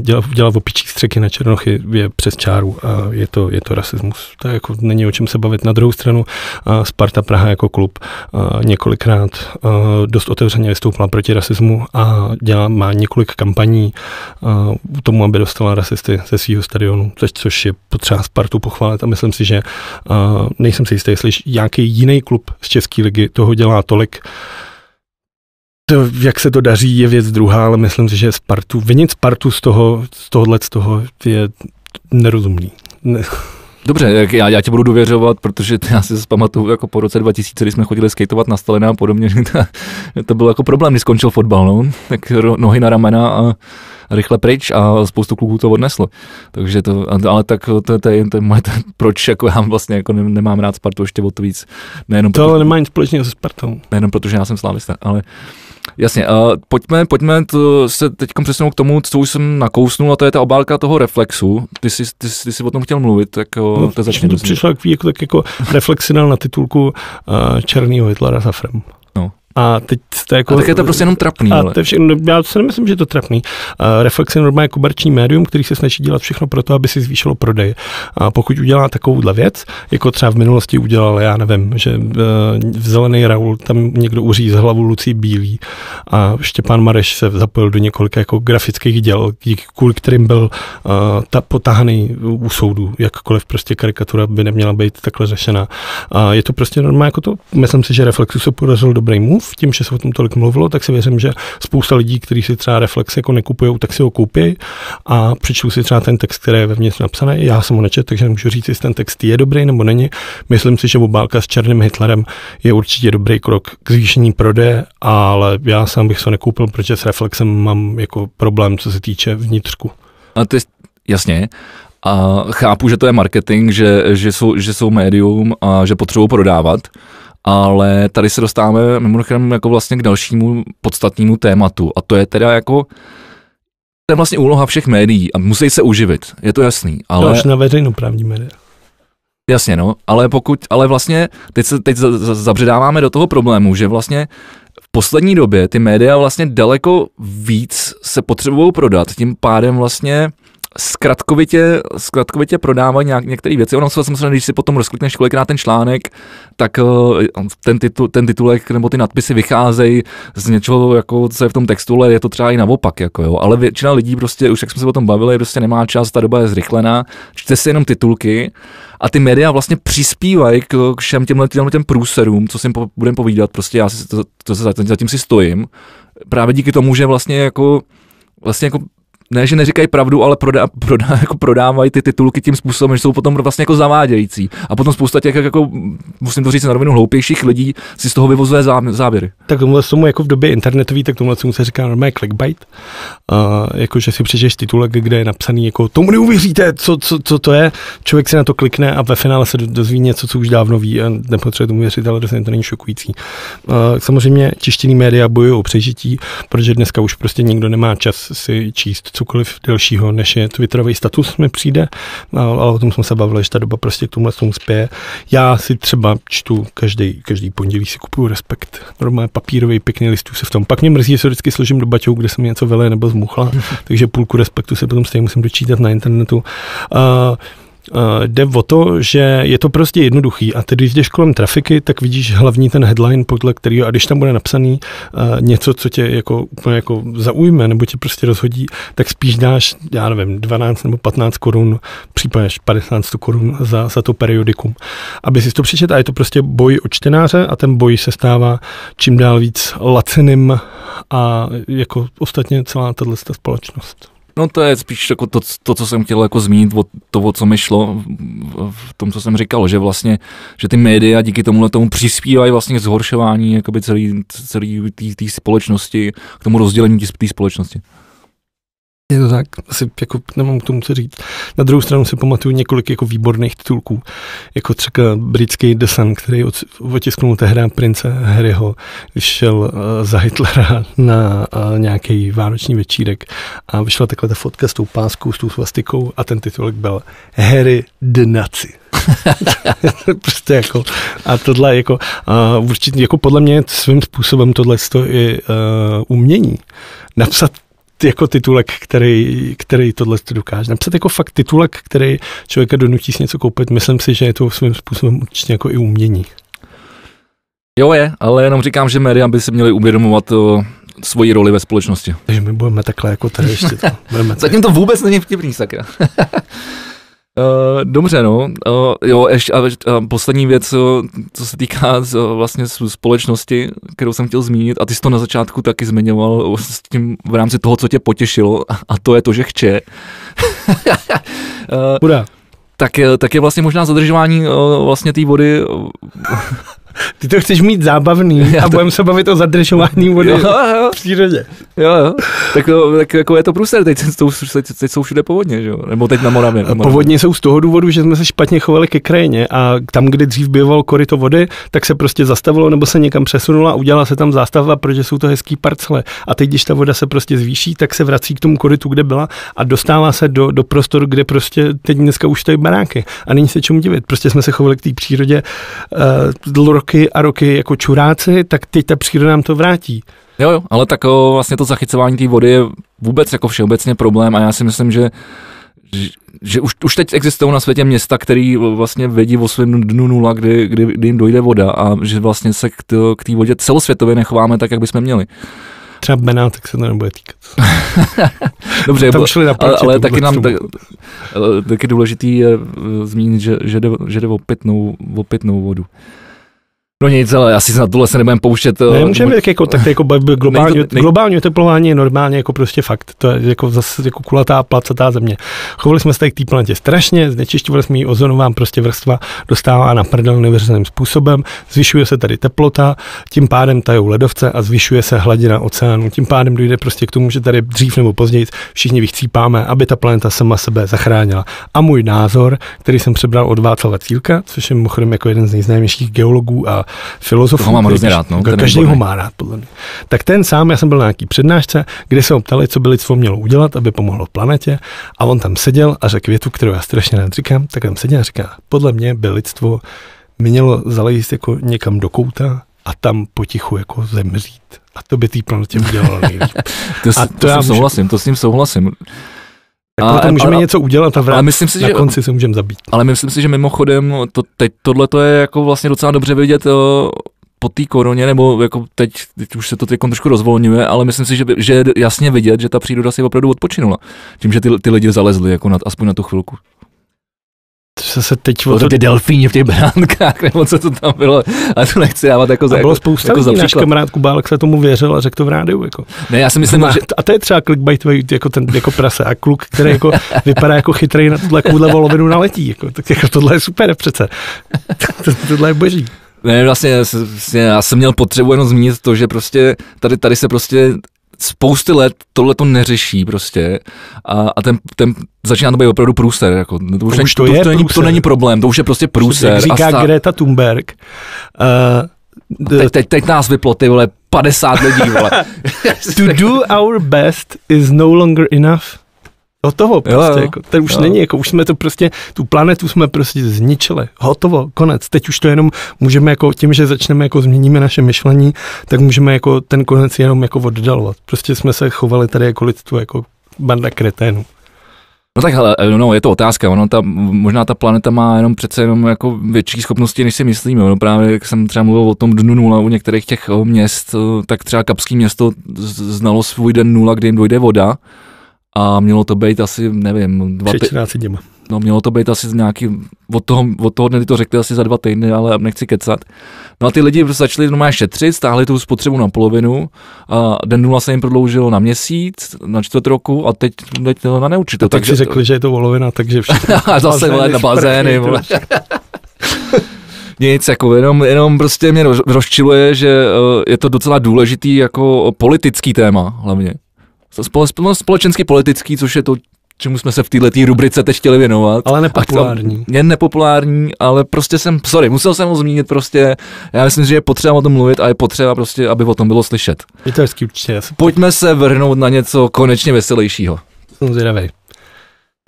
dělat, dělat opičí střeky na Černochy je přes čáru a je to, je to rasismus. To jako, není o čem se bavit. Na druhou stranu Sparta Praha jako klub několikrát dost otevřeně vystoupila proti rasismu a dělá, má několik kampaní k tomu, aby dostala rasisty ze svého stadionu, což je potřeba Spartu pochválit a myslím si, že nejsem si jistý, jestli nějaký jiný klub z České ligy toho dělá tolik, to, jak se to daří, je věc druhá, ale myslím si, že Spartu, vinit Spartu z toho, z tohohle z toho je nerozumný. Ne. Dobře, já, já ti budu důvěřovat, protože já si pamatuju jako po roce 2000, kdy jsme chodili skateovat na Stalina a podobně, že to, to byl jako problém, když skončil fotbal, no. tak nohy na ramena a rychle pryč a spoustu kluků to odneslo. Takže to, ale tak to, to, to, je, to je moje, to, proč jako já vlastně jako nemám rád Spartu ještě o to víc. Nejenom to proto, ale nemá nic společného se Spartou. Nejenom protože já jsem slávista, ale Jasně, uh, pojďme, pojďme to se teď přesunout k tomu, co už jsem nakousnul, a to je ta obálka toho reflexu. Ty jsi, ty, ty jsi o tom chtěl mluvit, tak no, to začne. To přišlo jako, tak jako reflexinal na titulku uh, Černýho Hitlera za Frem. A teď to jako... A tak je to prostě jenom trapný. A ale. to je všechno, já si nemyslím, že je to trapný. Uh, Reflex je normálně komerční médium, který se snaží dělat všechno pro to, aby si zvýšilo prodej. A pokud udělá takovouhle věc, jako třeba v minulosti udělal, já nevím, že uh, v Zelený Raul tam někdo uříz hlavu Lucí Bílý a Štěpán Mareš se zapojil do několika jako grafických děl, kvůli kterým byl uh, ta, potáhaný u soudu, jakkoliv prostě karikatura by neměla být takhle řešena. A je to prostě normálně jako to, myslím si, že Reflexu se podařil dobrý move, smluv, tím, že se o tom tolik mluvilo, tak si věřím, že spousta lidí, kteří si třeba reflex jako nekupují, tak si ho koupí a přečtou si třeba ten text, který je vevnitř napsaný. Já jsem ho nečet, takže nemůžu říct, jestli ten text je dobrý nebo není. Myslím si, že obálka s černým Hitlerem je určitě dobrý krok k zvýšení prodeje, ale já sám bych to nekoupil, protože s reflexem mám jako problém, co se týče vnitřku. A ty, jasně, a chápu, že to je marketing, že, že, jsou, že jsou médium a že potřebují prodávat, ale tady se dostáváme mimochodem jako vlastně k dalšímu podstatnému tématu a to je teda jako to je vlastně úloha všech médií a musí se uživit, je to jasný. Ale... Další na veřejnoprávní média. Jasně, no, ale pokud, ale vlastně teď se teď zabředáváme do toho problému, že vlastně v poslední době ty média vlastně daleko víc se potřebují prodat, tím pádem vlastně zkratkovitě, zkratkovitě prodávají nějak, některé věci. Ono se samozřejmě, když si potom rozklikneš kolikrát ten článek, tak eh, ten, titul, ten titulek nebo ty nadpisy vycházejí z něčeho, jako, co je v tom textu, ale je to třeba i naopak. Jako, jo. Ale většina lidí prostě, už jak jsme se o tom bavili, prostě nemá čas, ta doba je zrychlená, čte si jenom titulky a ty média vlastně přispívají k všem těmhle, těmhle těm průserům, co si jim budeme povídat, prostě já si to, to, to, zatím si stojím. Právě díky tomu, že vlastně jako vlastně jako ne, že neříkají pravdu, ale prodá, prodá, jako prodávají ty titulky tím způsobem, že jsou potom vlastně jako zavádějící. A potom spousta těch, jako, musím to říct na rovinu, hloupějších lidí si z toho vyvozuje záběry. Tak tomhle tomu jako v době internetový, tak tomu se říká normálně clickbait. Uh, jako, že si přečteš titulek, kde je napsaný, jako tomu neuvěříte, co, co, co, to je. Člověk si na to klikne a ve finále se dozví něco, co už dávno ví a nepotřebuje tomu věřit, ale to není šokující. Uh, samozřejmě tištěný média bojují o přežití, protože dneska už prostě nikdo nemá čas si číst, co cokoliv delšího, než je Twitterový status mi přijde, ale o tom jsme se bavili, že ta doba prostě k tomu tomu spěje. Já si třeba čtu každý, každý pondělí si kupuju respekt. Normálně papírový, pěkný listů se v tom. Pak mě mrzí, že se vždycky složím do baťou, kde jsem něco vyle nebo zmuchla, takže půlku respektu se potom stejně musím dočítat na internetu. Uh, jde o to, že je to prostě jednoduchý a tedy když jdeš kolem trafiky, tak vidíš hlavní ten headline, podle kterého, a když tam bude napsaný uh, něco, co tě jako úplně jako zaujme nebo tě prostě rozhodí, tak spíš dáš, já nevím, 12 nebo 15 korun, případně 50 korun za, za to periodikum. Aby si to přečet a je to prostě boj o čtenáře a ten boj se stává čím dál víc laceným a jako ostatně celá tato společnost. No to je spíš jako to, to, co jsem chtěl jako zmínit, o to, o co mi šlo v tom, co jsem říkal, že vlastně, že ty média díky tomuhle tomu přispívají vlastně k zhoršování jakoby celý, celý té společnosti, k tomu rozdělení té společnosti. Je to tak, asi jako nemám k tomu co říct. Na druhou stranu si pamatuju několik jako výborných titulků, jako třeba britský The Sun, který otisknul tehdy prince Harryho, když šel uh, za Hitlera na uh, nějaký vánoční večírek a vyšla takhle ta fotka s tou páskou, s tou svastikou a ten titulek byl Harry the Nazi. prostě jako, a tohle jako, uh, určitě jako podle mě svým způsobem tohle je uh, umění. Napsat jako titulek, který, který tohle dokáže. Napsat jako fakt titulek, který člověka donutí si něco koupit, myslím si, že je to svým způsobem určitě jako i umění. Jo je, ale jenom říkám, že média by si měli uvědomovat o, svoji roli ve společnosti. Takže my budeme takhle jako tady ještě to. Budeme Zatím to vůbec není vtipný, sakra. Uh, dobře, no. Uh, jo, ještě a, a poslední věc, co se týká uh, vlastně společnosti, kterou jsem chtěl zmínit, a ty jsi to na začátku taky zmiňoval s tím v rámci toho, co tě potěšilo, a to je to, že chče. uh, tak, tak je vlastně možná zadržování uh, vlastně té vody ty to chceš mít zábavný Já a to... budeme se bavit o zadržování vody jo, jo. v přírodě. Jo, jo. Tak, tak jako je to průser, teď, jsou, teď, teď jsou všude povodně, že jo? Nebo teď na Moravě. Na Moravě. Povodně jsou z toho důvodu, že jsme se špatně chovali ke krajině a tam, kde dřív býval koryto vody, tak se prostě zastavilo nebo se někam přesunulo a udělala se tam zástavba, protože jsou to hezký parcele. A teď, když ta voda se prostě zvýší, tak se vrací k tomu korytu, kde byla a dostává se do, do prostoru, kde prostě teď dneska už stojí baráky. A není se čemu divit. Prostě jsme se chovali k té přírodě uh, roky a roky jako čuráci, tak teď ta příroda nám to vrátí. Jo, jo, ale tak o, vlastně to zachycování té vody je vůbec jako všeobecně problém a já si myslím, že že, už, už teď existují na světě města, který vlastně vědí o svém dnu nula, kdy, kdy, kdy jim dojde voda a že vlastně se k té vodě celosvětově nechováme tak, jak bychom měli. Třeba Benátek se to nebude týkat. Dobře, tam šli na ale, ale taky nám tak, taky důležitý je eh, zmínit, že, že, jde, že jde o pitnou, o pitnou vodu. No nic, ale asi na tohle se nebudeme pouštět. Eh, můžeme tak jako, tak jako globální, nej- nej- globální oteplování je normálně jako prostě fakt. To je jako zase jako kulatá, placatá země. Chovali jsme se tady k té planetě strašně, znečišťovali jsme ji ozonová prostě vrstva dostává na prdel neuvěřitelným způsobem, zvyšuje se tady teplota, tím pádem tajou ledovce a zvyšuje se hladina oceánu. Tím pádem dojde prostě k tomu, že tady dřív nebo později všichni vychcípáme, aby ta planeta sama sebe zachránila. A můj názor, který jsem přebral od Václava Cílka, což je mimochodem jako jeden z nejznámějších geologů a filozofů. Toho mám hrozně rád, no, každý ho má rád, podle mě. Tak ten sám, já jsem byl na nějaký přednášce, kde se ho ptali, co by lidstvo mělo udělat, aby pomohlo planetě. A on tam seděl a řekl větu, kterou já strašně rád říkám, tak tam seděl a říká, podle mě by lidstvo mělo zalejst jako někam do kouta a tam potichu jako zemřít. A to by té planetě udělalo nejlíp. To, s- A to, to to já s tím souhlasím, to s tím souhlasím. Tak Ale- proto můžeme ale- něco udělat a Ale vrát, myslím si, na že, konci se můžeme zabít. ale myslím si, že mimochodem, to, teď tohle to je jako vlastně docela dobře vidět o, po té koroně, nebo jako teď, teď už se to teď trošku rozvolňuje, ale myslím si, že, že je jasně vidět, že ta příroda si opravdu odpočinula. Tím, že ty, ty lidi zalezli jako na, aspoň na tu chvilku. To se teď Bylo to ty delfíni v těch beránkách, nebo co to tam bylo, a to nechci dávat jako za, a bylo jako, spousta jako lidí, náš kamarád Kubálek se tomu věřil a řekl to v rádiu. Jako. Ne, já si myslím, Má- že A to je třeba clickbaitový jako, ten, jako prase a kluk, který jako vypadá jako chytrý na tuhle kůdle volovinu naletí. Jako, tak jako tohle je super přece. To- Tohle je boží. Ne, vlastně s- já jsem měl potřebu jenom zmínit to, že prostě tady, tady se prostě spousty let tohle to neřeší prostě a, a ten, ten začíná to být opravdu průser, jako, no to už, To není, už to to, je to, není, to není problém, to už je prostě průser. Jak říká a sta- Greta Thunberg, uh, the, teď, teď, teď nás vyplo ty vole 50 lidí, vole. to do our best is no longer enough. Hotovo prostě, jo. jako, to už Jo. není, jako už jsme to prostě, tu planetu jsme prostě zničili, hotovo, konec, teď už to jenom můžeme jako tím, že začneme jako změníme naše myšlení, tak můžeme jako ten konec jenom jako oddalovat. Prostě jsme se chovali tady jako lidstvo, jako banda kreténů. No tak hele, no, je to otázka, ono ta, možná ta planeta má jenom přece jenom jako větší schopnosti, než si myslíme. No právě, jak jsem třeba mluvil o tom dnu nula u některých těch eh, měst, eh, tak třeba Kapský město znalo svůj den nula, kdy jim dojde voda a mělo to být asi, nevím, dva Před ty, 14 dněma. no mělo to být asi z nějaký, od toho, od toho dne to řekli asi za dva týdny, ale nechci kecat. No a ty lidi prostě začali normálně šetřit, stáhli tu spotřebu na polovinu a den nula se jim prodloužil na měsíc, na čtvrt roku a teď, teď to na neučitel. Tak si řekli, že je to volovina, takže všechno. a zase vole, na bazény. Nic, jako jenom, jenom prostě mě roz- rozčiluje, že eh, je to docela důležitý jako politický téma hlavně. Spole, spole- společensky politický, což je to, čemu jsme se v této rubrice teď chtěli věnovat. Ale nepopulární. Jen nepopulární, ale prostě jsem, sorry, musel jsem ho zmínit prostě, já myslím, že je potřeba o tom mluvit a je potřeba prostě, aby o tom bylo slyšet. Je to hezký určitě, Pojďme se vrhnout na něco konečně veselějšího. jsem zvědavej.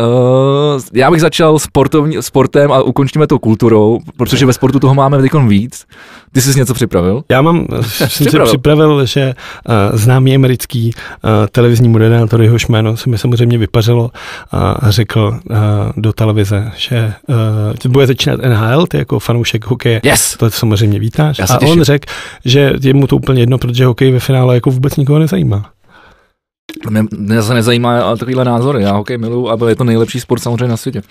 Uh, já bych začal sportovní, sportem a ukončíme to kulturou, protože ve sportu toho máme teď víc. Ty jsi něco připravil? Já mám, jsem si Připravil. připravil, že uh, známý americký uh, televizní moderátor, jehož jméno se mi samozřejmě vypařilo a řekl uh, do televize, že uh, bude začínat NHL, ty jako fanoušek hokeje, Yes! to samozřejmě vítáš. A těším. on řekl, že je mu to úplně jedno, protože hokej ve finále jako vůbec nikoho nezajímá. Mě, mě se nezajímá takovýhle názory, já hokej miluju a je to nejlepší sport samozřejmě na světě.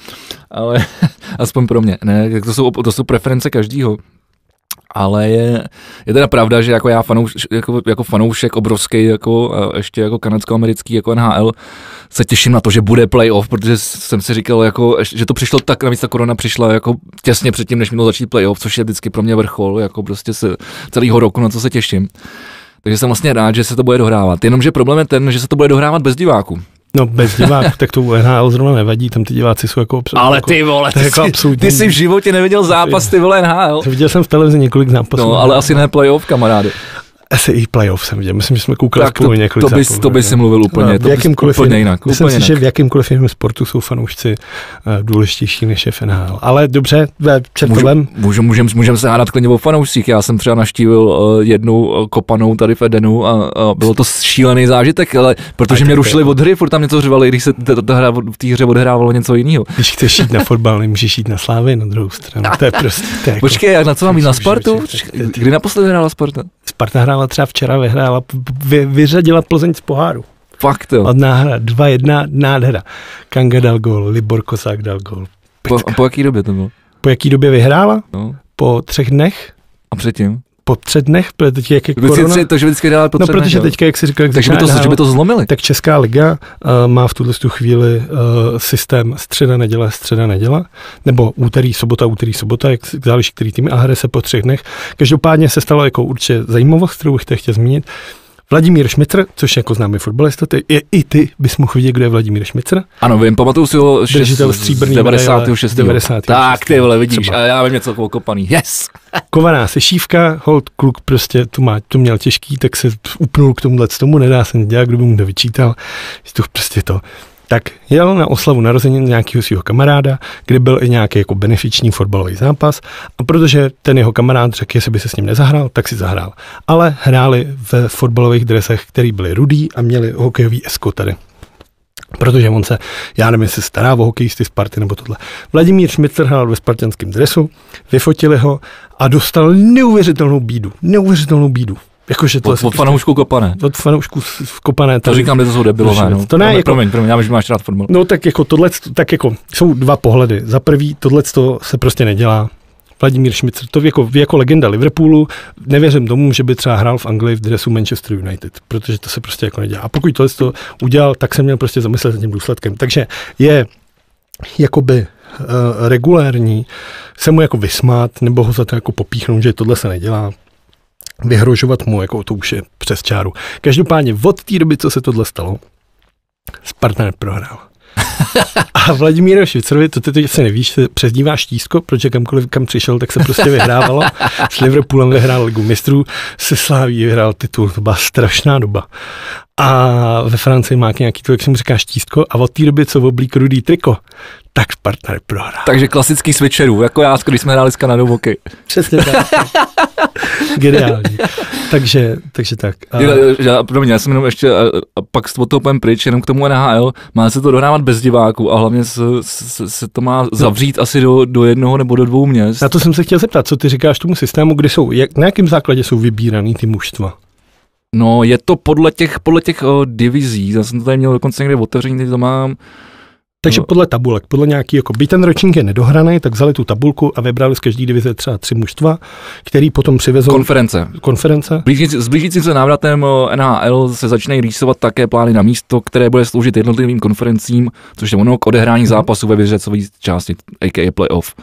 Ale aspoň pro mě, ne, to jsou, to jsou preference každýho. Ale je, je teda pravda, že jako já fanouš, jako, jako fanoušek obrovský, jako, ještě jako kanadsko-americký, jako NHL, se těším na to, že bude playoff, protože jsem si říkal, jako, že to přišlo tak, navíc ta korona přišla jako těsně předtím, než mělo začít playoff, což je vždycky pro mě vrchol, jako prostě se, celého roku, na co se těším. Takže jsem vlastně rád, že se to bude dohrávat. Jenomže problém je ten, že se to bude dohrávat bez diváků. No bez diváků, tak to u NHL zrovna nevadí, tam ty diváci jsou jako... obsah- Ale jako, ty vole, ty, jako jsi, absolutní- ty jsi v životě neviděl zápas, ty vole NHL. Viděl jsem v televizi několik zápasů. No, ale asi ne playoff, kamarády. I playoff jsem viděl, myslím, že jsme koukali Tak to, spolu několik to, bys, zápasů, to by si mluvil úplně, No, to bys jakýmkoliv úplně jinak. Myslím úplně si, že jinak. v jakýmkoliv jiném sportu jsou fanoušci uh, důležitější než je NHL. Ale dobře, ve čertovém. Můžu, můžem, můžem se hádat klidně o fanoušcích. Já jsem třeba naštívil uh, jednu uh, kopanou tady v Edenu a, a bylo to šílený zážitek, ale protože mě to rušili od hry, furt tam něco řvali, když se hra, v té hře odehrávalo něco jiného. Když chceš jít na fotbal, nemůžeš jít na Slávy na druhou stranu. To je prostě, to jako, Počkej, jak na co mám jít na že Spartu? Kdy naposledy hrála Sparta? Sparta hrála třeba včera, vyhrála, vy, vyřadila Plzeň z poháru. Fakt jo. Od náhra 2-1, nádhera. Kanga dal gol, Libor Kosák dal gol. Po, a po jaký době to bylo? Po jaký době vyhrála? No. Po třech dnech? A předtím? Po třech dnech, protože teď jak je korona, tři, to, že vždycky dává po no protože dnech, teďka, jak si říkal, jak Takže by to, že by to zlomili. tak Česká liga uh, má v tuhle tu chvíli uh, systém středa, neděle, středa, neděle, nebo úterý, sobota, úterý, sobota, jak záleží který tým a hraje se po třech dnech. Každopádně se stalo jako určitě zajímavost, kterou bych chtěl zmínit. Vladimír Šmitr, což je jako známý fotbalista, ty, i, i ty bys mohl vidět, kdo je Vladimír Šmitr. Ano, vím, pamatuju si ho šest- Držitel z stříbrný 96. 96. Tak, ty vole, vidíš, Třeba. a já vím něco okopaný. Yes! Kovaná sešívka, hold kluk prostě tu má, to měl těžký, tak se upnul k tomuhle tomu, nedá se dělat, kdo by mu to vyčítal, že to prostě to. Tak jel na oslavu narozenin nějakého svého kamaráda, kde byl i nějaký jako benefiční fotbalový zápas a protože ten jeho kamarád řekl, jestli by se s ním nezahrál, tak si zahrál. Ale hráli ve fotbalových dresech, který byly rudý a měli hokejový esko tady. Protože on se, já nevím, jestli stará o hokejisty Sparty nebo tohle. Vladimír Šmitr hrál ve spartanském dresu, vyfotili ho a dostal neuvěřitelnou bídu. Neuvěřitelnou bídu. Jakože to Od, od fanoušku kopané. od fanoušků v kopané. To říkám, že to jsou debilové. No. to ne, Promiň, jako- promiň, promiň, já vím, že máš rád fotbal. No tak jako tohle, tak jako jsou dva pohledy. Za prvý, tohle se prostě nedělá. Vladimír Šmicr, to jako, jako legenda Liverpoolu, nevěřím tomu, že by třeba hrál v Anglii v dresu Manchester United, protože to se prostě jako nedělá. A pokud tohle to udělal, tak se měl prostě zamyslet nad tím důsledkem. Takže je jakoby uh, regulérní se mu jako vysmát, nebo ho za to jako popíchnout, že tohle se nedělá, vyhrožovat mu, jako to už je přes čáru. Každopádně od té doby, co se tohle stalo, Sparta neprohrál. A Vladimír Švicerovi, to ty to asi nevíš, se přezdívá štízko, protože kamkoliv kam přišel, tak se prostě vyhrávalo. S Liverpoolem vyhrál ligu mistrů, se Sláví vyhrál titul, to byla strašná doba. A ve Francii má nějaký to, jak se mu říká, štízko a od té doby, co oblík rudý triko, tak Sparta neprohrál. Takže klasický switcherů, jako já, když jsme hráli s Kanadou hokej. Přesně tak. Geniální. Takže, takže tak. A, Uh, já, promiň, já jsem jenom ještě, a, a pak s toho půjdem pryč, jenom k tomu NHL, má se to dohrávat bez diváků a hlavně se, se, se to má zavřít asi do, do jednoho nebo do dvou měst. na to jsem se chtěl zeptat, co ty říkáš tomu systému, kdy jsou, jak, na jakém základě jsou vybíraný ty mužstva? No, je to podle těch, podle těch o, divizí, já jsem to tady měl dokonce někde otevřený, teď to mám. Takže No. podle tabulek, podle nějaký, jako byť ten ročník je nedohraný, tak vzali tu tabulku a vybrali z každé divize třeba tři mužstva, který potom přivezou Konference. konference. Blížící, s blížícím se návratem o, NHL se začínají rýsovat také plány na místo, které bude sloužit jednotlivým konferencím, což je ono k odehrání zápasů ve vyřecové části, a.k.a. playoff.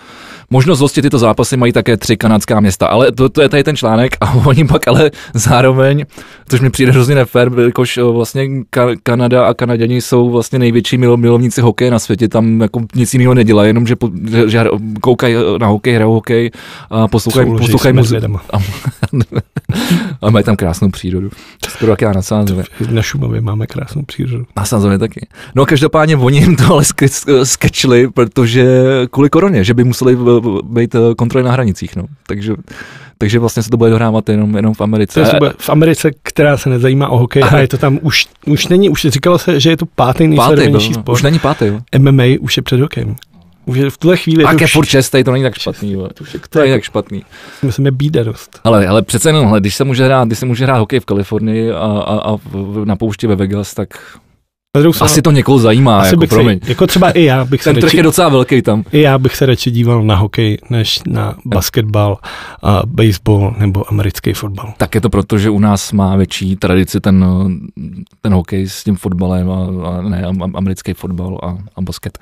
Možnost hostit tyto zápasy mají také tři kanadská města, ale to, to je tady ten článek a oni pak ale zároveň, což mi přijde hrozně nefér, jakož o, vlastně Ka- Kanada a Kanaděni jsou vlastně největší milo, milovníci hokeje na světě, tam jako nic jiného nedělají, jenom že, po, že, že koukají na hokej, hrajou hokej a poslouchají, s muziku. A mají tam krásnou přírodu. Skoro jak já na Sázově. Na Šumavě máme krásnou přírodu. Na Sázově taky. No každopádně oni jim to ale ske- skečli, protože kvůli koroně, že by museli být eh, kontroly na hranicích. No. Takže, takže vlastně se to bude dohrávat jenom, jenom v Americe. To je v Americe, která se nezajímá o hokej a je to tam už, už není, už říkalo se, že je to pátý nejsledovanější no. sport. Už není pátý. jo. MMA už je před hokejem. Už je v tuhle chvíli A je to furt šestý, to není tak špatný. jo. To je tak špatný. myslím, je bída dost. Ale, ale přece jenom, hele, když se může hrát, když se může hrát hokej v Kalifornii a, a, a na poušti ve Vegas, tak stranu- asi to někoho zajímá, asi jako bych promiň. Se, jako třeba i já bych se Ten trh radši, je docela velký tam. i já bych se radši díval na hokej, než na basketbal, a baseball nebo americký fotbal. Tak je to proto, že u nás má větší tradici ten, ten hokej s tím fotbalem a, a ne am- americký fotbal a, a basket.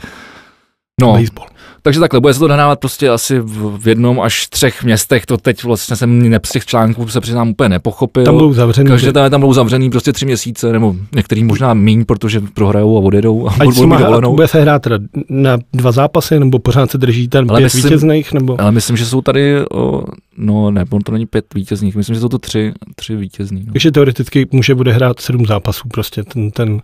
No, Baseball. Takže takhle, bude se to nahrávat prostě asi v, jednom až třech městech, to teď vlastně jsem ne, z těch článků se přiznám úplně nepochopil. Tam budou zavřený. Každé tam, tam budou zavřený prostě tři měsíce, nebo některý možná míň, protože prohrajou a odjedou a Ať budou mít dovolenou. bude se hrát teda na dva zápasy, nebo pořád se drží ten Ale pět myslím- vítězných, nebo... Ale myslím, že jsou tady, o, no ne, on to není pět vítězných, myslím, že jsou to tři, tři vítězný. No. Takže teoreticky může bude hrát sedm zápasů prostě ten, ten, uh,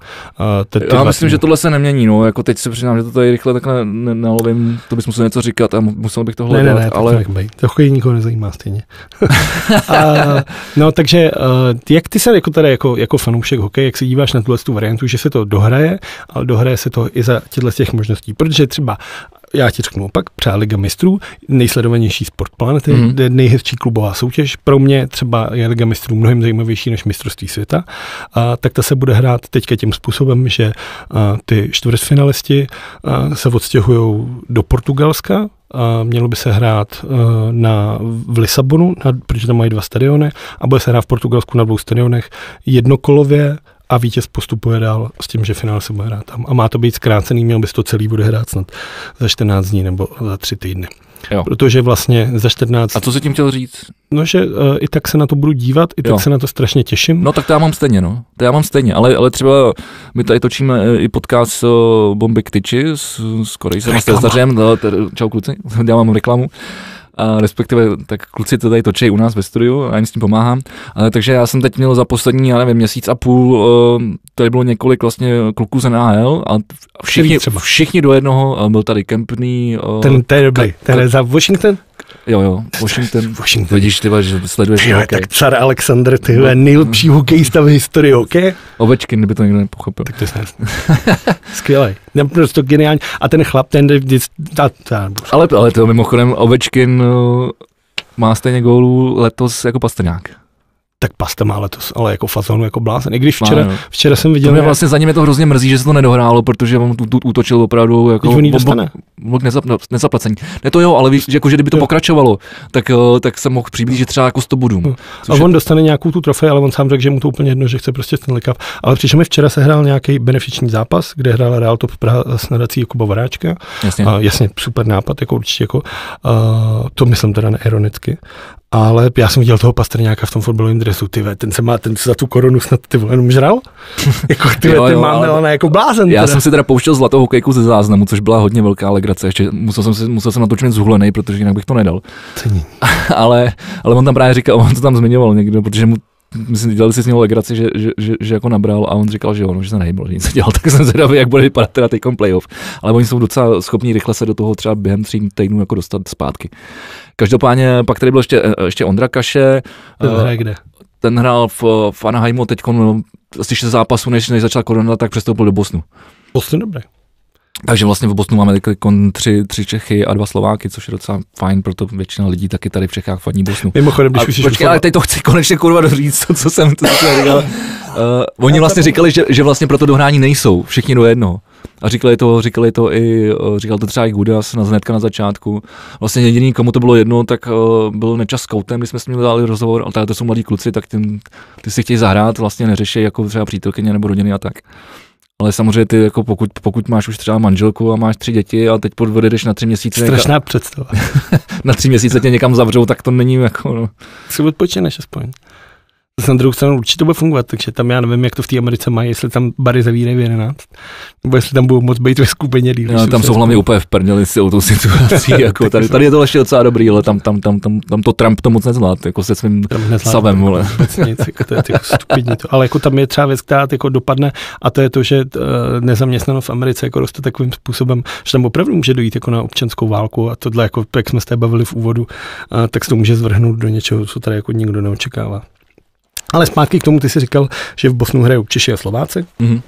ten ty Já myslím, že tohle se nemění, no, jako teď se přiznám, že to tady rychle takhle ne- nalovím, to bys musel něco říkat a mu- musel bych to Ne, hledat, ne, ne, ale... ale... To hokej nikoho nezajímá stejně. a, no, takže uh, jak ty se jako, tady, jako, jako fanoušek hokeje, jak se díváš na tuhle tu variantu, že se to dohraje, ale dohraje se to i za těchto těch možností, protože třeba já ti řeknu opak, třeba Liga mistrů, nejsledovanější sport planety, Mhm. mm-hmm. nejhezčí klubová soutěž. Pro mě třeba je Liga mistrů mnohem zajímavější než mistrovství světa. A, tak ta se bude hrát teďka tím způsobem, že a, ty čtvrtfinalisti a, se odstěhují do Portugalska, uh, mělo by se hrát na, v Lisabonu, na, protože tam mají dva stadiony, a bude se hrát v Portugalsku na dvou stadionech jednokolově a vítěz postupuje dál s tím, že finál se bude hrát tam. A má to být zkrácený, měl by se to celý bude hrát snad za 14 dní nebo za 3 týdny. Jo. Protože vlastně za 14... A co jsi tím chtěl říct? No, že uh, i tak se na to budu dívat, i tak jo. se na to strašně těším. No tak to já mám stejně, no. To já mám stejně, ale, ale třeba my tady točíme eh, i podcast uh, Bomby k tyči s, s Korejsem a s Tezařem, no, čau kluci, dělám reklamu a respektive tak kluci to tady točí u nás ve studiu a jim s tím pomáhám. A, takže já jsem teď měl za poslední, já nevím, měsíc a půl, uh, tady bylo několik vlastně kluků z NHL a všichni, všichni do jednoho, byl tady Kempný. Uh, ten, ten je dobrý, ten je za Washington? Jo, jo, Washington. Washington. Vidíš, ty že sleduješ tyhle, hokej. Tak car Alexander, ty no. nejlepší hokejista v historii hokej. Ovečkin, kdyby to někdo nepochopil. Tak to je Skvělý. Naprosto geniální. A ten chlap, ten... Ta, ta, ale, ale to mimochodem Ovečkin uh, má stejně gólů letos jako Pastrňák tak Pasta má letos, ale jako fazonu jako blázen. I když včera, včera jsem viděl... To mě vlastně za ním je to hrozně mrzí, že se to nedohrálo, protože on tu, tu útočil opravdu jako... on dostane. Mohl nezap, nezaplacení. Ne to jo, ale víš, že jako, že kdyby to jo. pokračovalo, tak, eh, tak se mohl přiblížit třeba jako 100 bodů. No. A on je... dostane nějakou tu trofej, ale on sám řekl, že mu to úplně jedno, že chce prostě ten Cup. Ale přičem mi včera se hrál nějaký benefiční zápas, kde hrál Real Top Praha s nadací Jakuba Varáčka. Jasně. A, jasně, super nápad, jako určitě jako, uh, to myslím teda neironicky ale já jsem viděl toho Pastrňáka v tom fotbalovém dresu, ty ten se má, ten se za tu korunu snad ty vole jenom žral. jako ty, jo, ten má ale... jako blázen. Já teda. jsem si teda pouštěl zlatou hokejku ze záznamu, což byla hodně velká legrace. Ještě musel jsem, si, musel jsem natočit zhulený, protože jinak bych to nedal. ale, ale on tam právě říkal, on to tam zmiňoval někdo, protože mu myslím, dělali si s ním legraci, že, že, že, že, jako nabral a on říkal, že jo, no, že se nehybl, že nic dělal, tak jsem zvědavý, jak bude vypadat teda teď playoff. Ale oni jsou docela schopní rychle se do toho třeba během tří týdnů jako dostat zpátky. Každopádně pak tady byl ještě, ještě Ondra Kaše. Ten uh, hraje kde? Ten hrál v, v Anaheimu teď no, asi se zápasu, než, než začal korona, tak přestoupil do Bosnu. Bosnu dobré. Takže vlastně v Bosnu máme tři, tři Čechy a dva Slováky, což je docela fajn, proto většina lidí taky tady v Čechách fandí Bosnu. Mimochodem, když už počkej, ale teď to chci konečně kurva doříct, to, co jsem, to, říkal. Uh, oni vlastně říkali, že, že vlastně pro to dohrání nejsou, všichni do jednoho. A říkali to, říkali to i, eh, říkal to třeba i Gudas na znetka na začátku. Vlastně jediný, komu to bylo jedno, tak uh, byl nečas s Koutem, když jsme s ním dali rozhovor, ale tady to jsou mladí kluci, tak ty, ty si chtějí zahrát, vlastně neřeší jako třeba přítelkyně nebo rodiny a tak. Ale samozřejmě ty, jako pokud, pokud máš už třeba manželku a máš tři děti a teď odvedeš na tři měsíce. Strašná někam, představa. na tři měsíce tě někam zavřou, tak to není jako... No. Si odpočineš aspoň. Zase na druhou stranu určitě to bude fungovat, takže tam já nevím, jak to v té Americe mají, jestli tam bary zavírají v 11, nebo jestli tam budou moc být ve skupině díl. No, tam jsou hlavně úplně v prdeli s tou situací, jako tady, tady, je to ještě docela dobrý, ale tam, tam, tam, tam, tam to Trump to moc nezvlád, jako se svým savem, vole. Nic, jako to je jako stupidní to. Ale jako tam je třeba věc, která jako dopadne a to je to, že uh, nezaměstnanost v Americe jako roste takovým způsobem, že tam opravdu může dojít jako na občanskou válku a tohle, jako, jak jsme se bavili v úvodu, uh, tak se to může zvrhnout do něčeho, co tady jako nikdo neočekává. Ale zpátky k tomu, ty jsi říkal, že v Bosnu hrajou Češi a Slováci. Mm-hmm.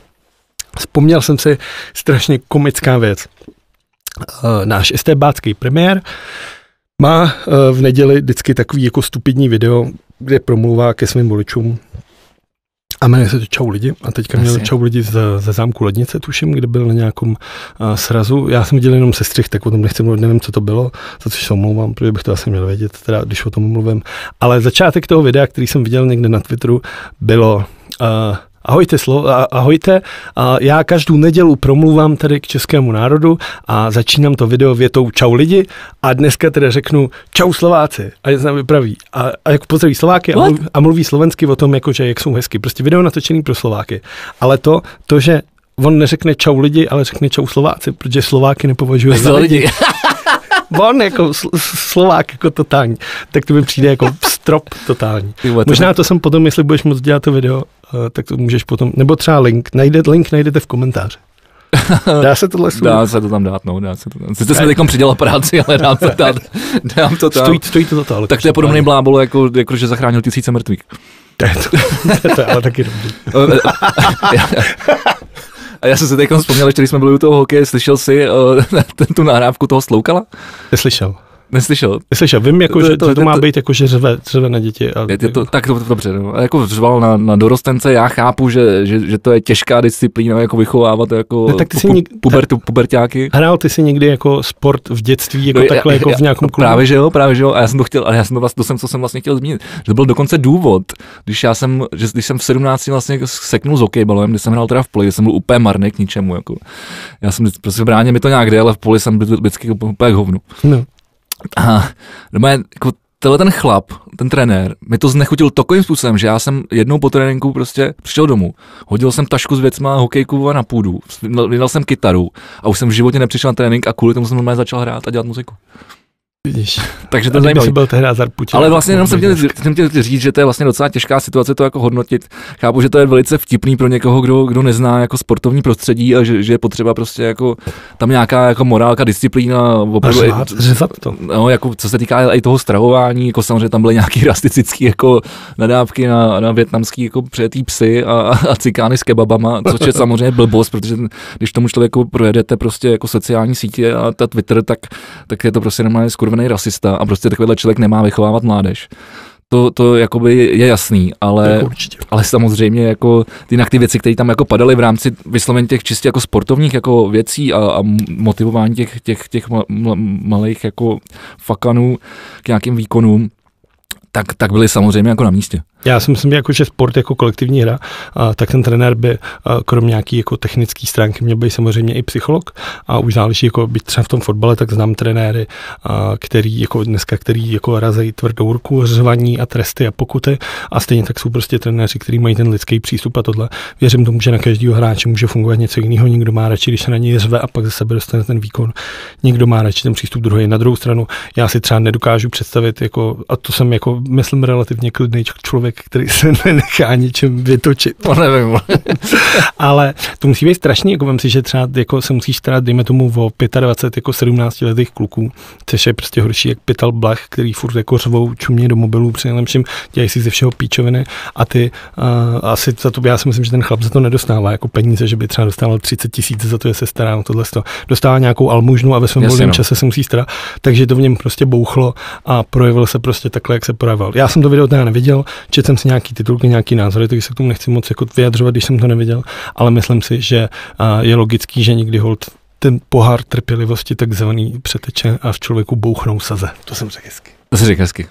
Vzpomněl jsem si strašně komická věc. Uh, náš estébácký premiér má uh, v neděli vždycky takový jako stupidní video, kde promluvá ke svým voličům a jmenuje se to Čau lidi. A teďka měl Čau lidi ze, ze zámku Lednice, tuším, kde byl na nějakom uh, srazu. Já jsem viděl jenom sestřih, tak o tom nechci mluvit, nevím, co to bylo, za což se omlouvám, protože bych to asi měl vědět, teda, když o tom mluvím. Ale začátek toho videa, který jsem viděl někde na Twitteru, bylo uh, Ahojte, slo, ahojte, já každou nedělu promluvám tady k českému národu a začínám to video větou čau lidi a dneska teda řeknu čau Slováci a je znám vypraví a, a jako pozdraví Slováky a mluví, a mluví slovensky o tom, jako, že jak jsou hezky. Prostě video natočený pro Slováky. Ale to, to, že on neřekne čau lidi, ale řekne čau Slováci, protože Slováky nepovažuje za lidi. on jako Slovák jako totální, tak to mi přijde jako strop totální. Možná to jsem potom, jestli budeš moc dělat to video, tak to můžeš potom, nebo třeba link, najde, link najdete v komentáři. Dá se tohle služit? Dá se to tam dát, no, dá se to tam. Sice jsme teď přidělal práci, ale dám to dát, dám to tam. Stojí, stojí to to, ale Tak to je podobný blábolo, jako, jako, že zachránil tisíce mrtvých. To je, to, to je ale taky dobrý. A já jsem se teď vzpomněl, když jsme byli u toho hokeje, slyšel jsi uh, tu nahrávku toho Sloukala? Neslyšel. Neslyšel? Neslyšel, vím, jako, že to, to, to má být jako, že řve, řve na děti. A, je, je to, tak to, dobře, no. jako řval na, na dorostence, já chápu, že, že, že, to je těžká disciplína, jako vychovávat jako ne, tak ty pu, nik, pubertu, pubertáky. Hrál ty si někdy jako sport v dětství, jako no, takhle, já, jako v nějakém klubu? Právě, že jo, právě, že jo, a já jsem to chtěl, ale já jsem to, vlastně, to jsem, co jsem vlastně chtěl zmínit, že to byl dokonce důvod, když já jsem, že, když jsem v 17 vlastně seknul s hokejbalem, když jsem hrál teda v poli, jsem byl úplně marný k ničemu, jako. Já jsem prostě bráně mi to nějak jde, ale v poli jsem byl vždycky úplně hovnu. No. A doma je, jako tenhle ten chlap, ten trenér, mi to znechutil takovým způsobem, že já jsem jednou po tréninku prostě přišel domů, hodil jsem tašku s věcma, hokejku na půdu, vydal jsem kytaru a už jsem v životě nepřišel na trénink a kvůli tomu jsem normálně začal hrát a dělat muziku. Vidíš. Takže to zajímavé. byl tehdy Zarpučil. Ale vlastně jenom jsem chtěl, jsem chtěl říct, že to je vlastně docela těžká situace to jako hodnotit. Chápu, že to je velice vtipný pro někoho, kdo, kdo nezná jako sportovní prostředí a že, že je potřeba prostě jako tam nějaká jako morálka, disciplína. Opravdu, řvat, řvat to. No, jako co se týká i toho stravování, jako samozřejmě tam byly nějaký rasticický jako nadávky na, na větnamský jako přejetý psy a, a cikány s kebabama, což je samozřejmě blbost, protože když tomu člověku projedete prostě jako sociální sítě a ta Twitter, tak, tak je to prostě normálně skurvený nastavený rasista a prostě takovýhle člověk nemá vychovávat mládež. To, to jakoby je jasný, ale, jako ale samozřejmě jako ty, ty věci, které tam jako padaly v rámci vyslovení těch čistě jako sportovních jako věcí a, a motivování těch, těch, těch malých jako fakanů k nějakým výkonům, tak, tak byly samozřejmě jako na místě. Já si myslím, jako, že sport jako kolektivní hra, a, tak ten trenér by krom nějaký jako technické stránky měl být samozřejmě i psycholog a už záleží, jako být třeba v tom fotbale, tak znám trenéry, a, který jako dneska, který jako razejí tvrdou ruku, řvaní a tresty a pokuty a stejně tak jsou prostě trenéři, kteří mají ten lidský přístup a tohle. Věřím tomu, že na každého hráče může fungovat něco jiného, někdo má radši, když se na něj řve a pak ze sebe dostane ten výkon, někdo má radši ten přístup druhý. Na druhou stranu, já si třeba nedokážu představit, jako, a to jsem jako, myslím, relativně klidný člověk, který se nenechá ničem vytočit. To nevím. Ale to musí být strašný, jako vem si, že třeba jako se musíš starat, dejme tomu, o 25 jako 17 letých kluků, což je prostě horší jak pytal blach, který furt jako řvou čumě do mobilů, při nejlepším dělají si ze všeho píčoviny a ty uh, asi za to, já si myslím, že ten chlap za to nedostává jako peníze, že by třeba dostával 30 tisíc za to, že se stará o tohle. Dostává nějakou almužnu a ve svém volném no. čase se musí starat, takže to v něm prostě bouchlo a projevil se prostě takhle, jak se projevil. Já jsem to video teda neviděl, četl jsem si nějaký titulky, nějaký názory, takže se k tomu nechci moc jako vyjadřovat, když jsem to neviděl, ale myslím si, že je logický, že někdy hold ten pohár trpělivosti takzvaný přeteče a v člověku bouchnou saze. To jsem řekl hezky. To si řekl hezky.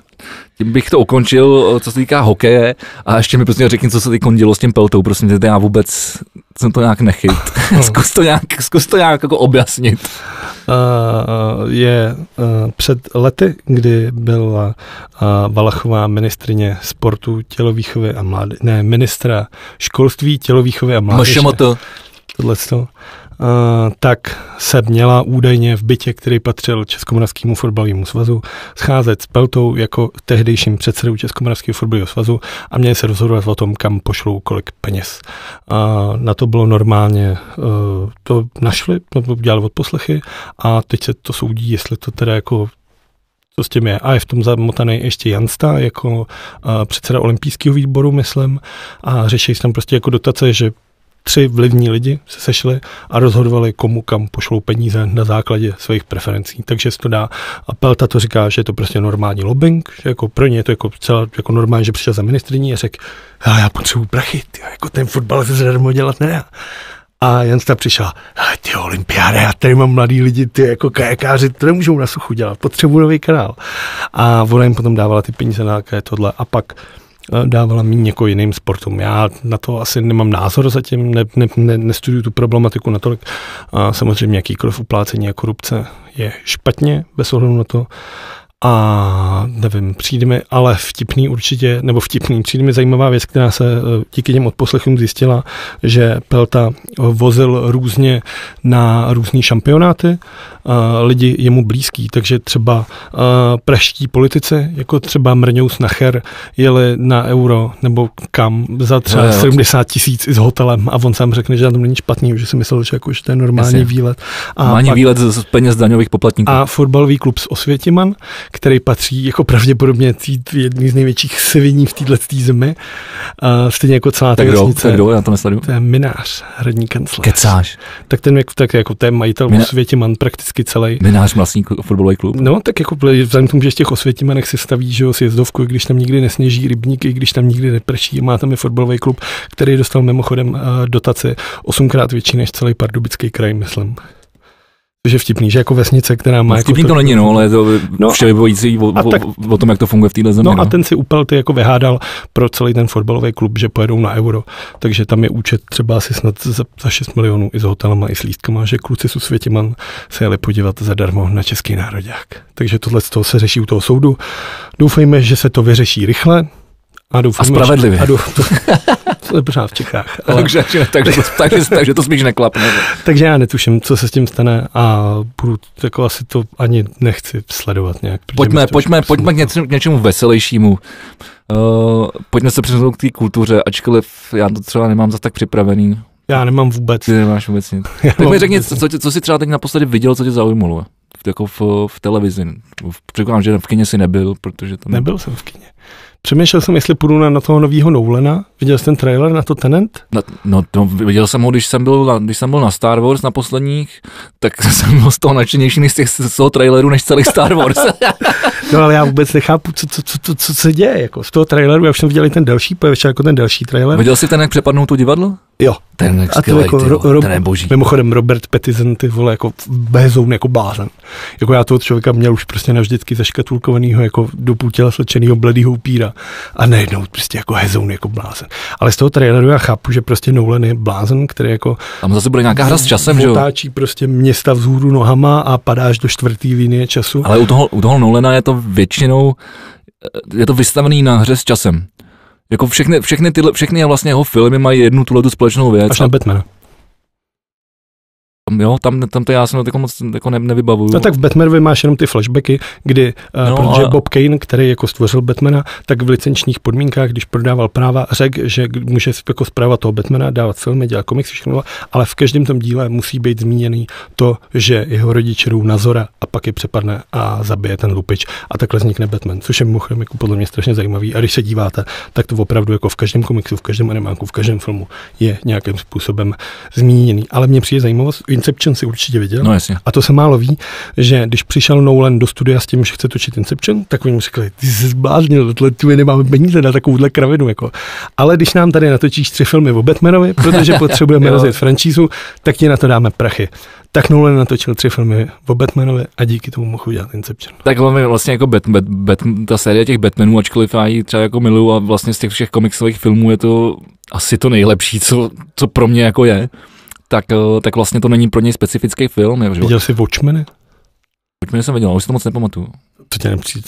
Tím bych to ukončil, co se týká hokeje a ještě mi prostě řekni, co se teď dělo s tím peltou, prosím tě, já vůbec jsem to nějak nechyt. zkus, to nějak, zkus to nějak jako objasnit. Uh, je uh, před lety, kdy byla uh, Valachová ministrině sportu, tělovýchovy a mládeže, ne, ministra školství, tělovýchovy a mládeže. Tohle to tak se měla údajně v bytě, který patřil Českomoravskému fotbalovému svazu, scházet s Peltou jako tehdejším předsedou Českomoravského fotbalového svazu a měli se rozhodovat o tom, kam pošlou kolik peněz. A na to bylo normálně, e, to našli, to udělali od poslechy a teď se to soudí, jestli to teda jako co s tím je. A je v tom zamotaný ještě Jansta jako uh, předseda olympijského výboru, myslím, a řeší se tam prostě jako dotace, že tři vlivní lidi se sešli a rozhodovali, komu kam pošlou peníze na základě svých preferencí. Takže se to dá. A Pelta to říká, že je to prostě normální lobbying, že jako pro ně je to jako celá jako normální, že přišel za ministriní a řekl, já potřebuji prachy, tyjo, jako ten fotbal se zadarmo dělat nedá. A Jan ta přišel, ty olympiády, já tady mám mladý lidi, ty jako kajakáři, to nemůžou na suchu dělat, potřebuji nový kanál. A ona jim potom dávala ty peníze na tohle. A pak dávala méně jako jiným sportům. Já na to asi nemám názor zatím, ne, ne, ne, nestuduju tu problematiku natolik. A samozřejmě jakýkoliv uplácení a korupce je špatně, bez ohledu na to. A nevím, přijde mi ale vtipný určitě, nebo vtipný, přijde mi zajímavá věc, která se eh, díky těm odposlechům zjistila, že Pelta vozil různě na různé šampionáty lidi jemu blízký, takže třeba praští politici, jako třeba Mrňous Nacher, jeli na euro nebo kam za třeba no, 70 tisíc i s hotelem a on sám řekne, že tam není špatný, že si myslel, že, jako, že to je normální Jasně. výlet. A normální pak, výlet z peněz daňových poplatníků. A fotbalový klub z Osvětiman, který patří jako pravděpodobně tý, jedný z největších sviní v této zemi, a stejně jako celá ta vesnice. Kdo, já to nesleduju. To je minář, hradní kancléř. Kecáš. Tak ten tak jako ten majitel Mina... Osvětiman prakticky prakticky celý. Minář vlastní fotbalový klub. No, tak jako vzhledem k tomu, že z těch osvětimanech si staví, že jo, sjezdovku, i když tam nikdy nesněží rybníky, i když tam nikdy neprší, má tam i fotbalový klub, který dostal mimochodem uh, dotace osmkrát větší než celý pardubický kraj, myslím že vtipný, že jako vesnice, která má... No, vtipný jako to, to není, no, ale je to no, všelibojící o, o, tak, o, tom, jak to funguje v téhle zemi. No, no a ten si upel ty jako vyhádal pro celý ten fotbalový klub, že pojedou na euro, takže tam je účet třeba asi snad za, za 6 milionů i s hotelama, i s lístkama, že kluci z Světiman se jeli podívat zadarmo na Český národák. Takže tohle z toho se řeší u toho soudu. Doufejme, že se to vyřeší rychle, a, doufám, a spravedlivě. A doufám, to je pořád v Čechách. Ale... takže, takže, takže, takže, to spíš neklapne. takže já netuším, co se s tím stane a budu, jako asi to ani nechci sledovat nějak. Pojďme, pojďme, pojďme k, něčemu, něčemu veselějšímu. Uh, pojďme se přesunout k té kultuře, ačkoliv já to třeba nemám za tak připravený. Já nemám vůbec. Ty nemáš vůbec nic. tak mi řekni, co, co, jsi třeba teď naposledy viděl, co tě zaujmulo? Jako v, v televizi. Předpokládám, že v kině si nebyl, protože tam... Nebyl jsem v kině. Přemýšlel jsem, jestli půjdu na, na toho nového Nolana. Viděl jsi ten trailer na to Tenant? No, no to viděl jsem ho, když jsem, byl na, když jsem byl na Star Wars na posledních, tak jsem byl z toho nadšenější než z, těch, z toho traileru než celý Star Wars. no ale já vůbec nechápu, co, co, co, co, co se děje. Jako z toho traileru, já už jsem viděl i ten delší, ještě jako ten delší trailer. Viděl jsi ten, jak přepadnou to divadlo? Jo. Ten je skvělej, jako, ty, ro, ten je boží. Mimochodem Robert Pattinson, ty vole, jako bezoun, jako blázen. Jako já toho člověka měl už prostě navždycky zaškatulkovanýho, jako do půl těla slečenýho bledýho upíra. A najednou prostě jako hezoun, jako blázen. Ale z toho traileru já chápu, že prostě Nolan je blázen, který jako... Tam zase bude nějaká hra s časem, že jo? prostě města vzhůru nohama a padáš do čtvrtý linie času. Ale u toho, u toho Nolana je to většinou, je to vystavený na hře s časem. Jako všechny, všechny, tyhle, všechny vlastně jeho filmy mají jednu tuhle tu společnou věc. Až na Batmana. Jo, tam, tam to já jsem to jako moc jako ne, nevybavuju. No tak v Batmanovi máš jenom ty flashbacky, kdy, uh, no, protože a... Bob Kane, který jako stvořil Batmana, tak v licenčních podmínkách, když prodával práva, řekl, že může jako zpráva toho Batmana, dávat filmy, dělat komiksy, všechno, ale v každém tom díle musí být zmíněný to, že jeho rodiče jdou na Zora a pak je přepadne a zabije ten lupič a takhle vznikne Batman, což je mimochodem jako podle mě strašně zajímavý. A když se díváte, tak to opravdu jako v každém komiksu, v každém animáku, v každém filmu je nějakým způsobem zmíněný. Ale mě přijde zajímavost, Inception si určitě viděl. No jasně. A to se málo ví, že když přišel Nolan do studia s tím, že chce točit Inception, tak oni mu řekli, ty jsi zbláznil, tohle ty nemáme peníze na takovouhle kravinu. Jako. Ale když nám tady natočíš tři filmy o Batmanovi, protože potřebujeme rozjet franšízu, tak ti na to dáme prachy. Tak Nolan natočil tři filmy o Batmanovi a díky tomu mohl udělat Inception. Tak vlastně jako Bat, Bat, Bat, ta série těch Batmanů, ačkoliv já ji třeba jako miluju a vlastně z těch všech komiksových filmů je to asi to nejlepší, co, co pro mě jako je tak, eh, tak vlastně to není pro něj specifický film. Je, Viděl jsi Watchmeny? Watchmeny jsem viděl, ale už si to moc nepamatuju. To tě nepřijde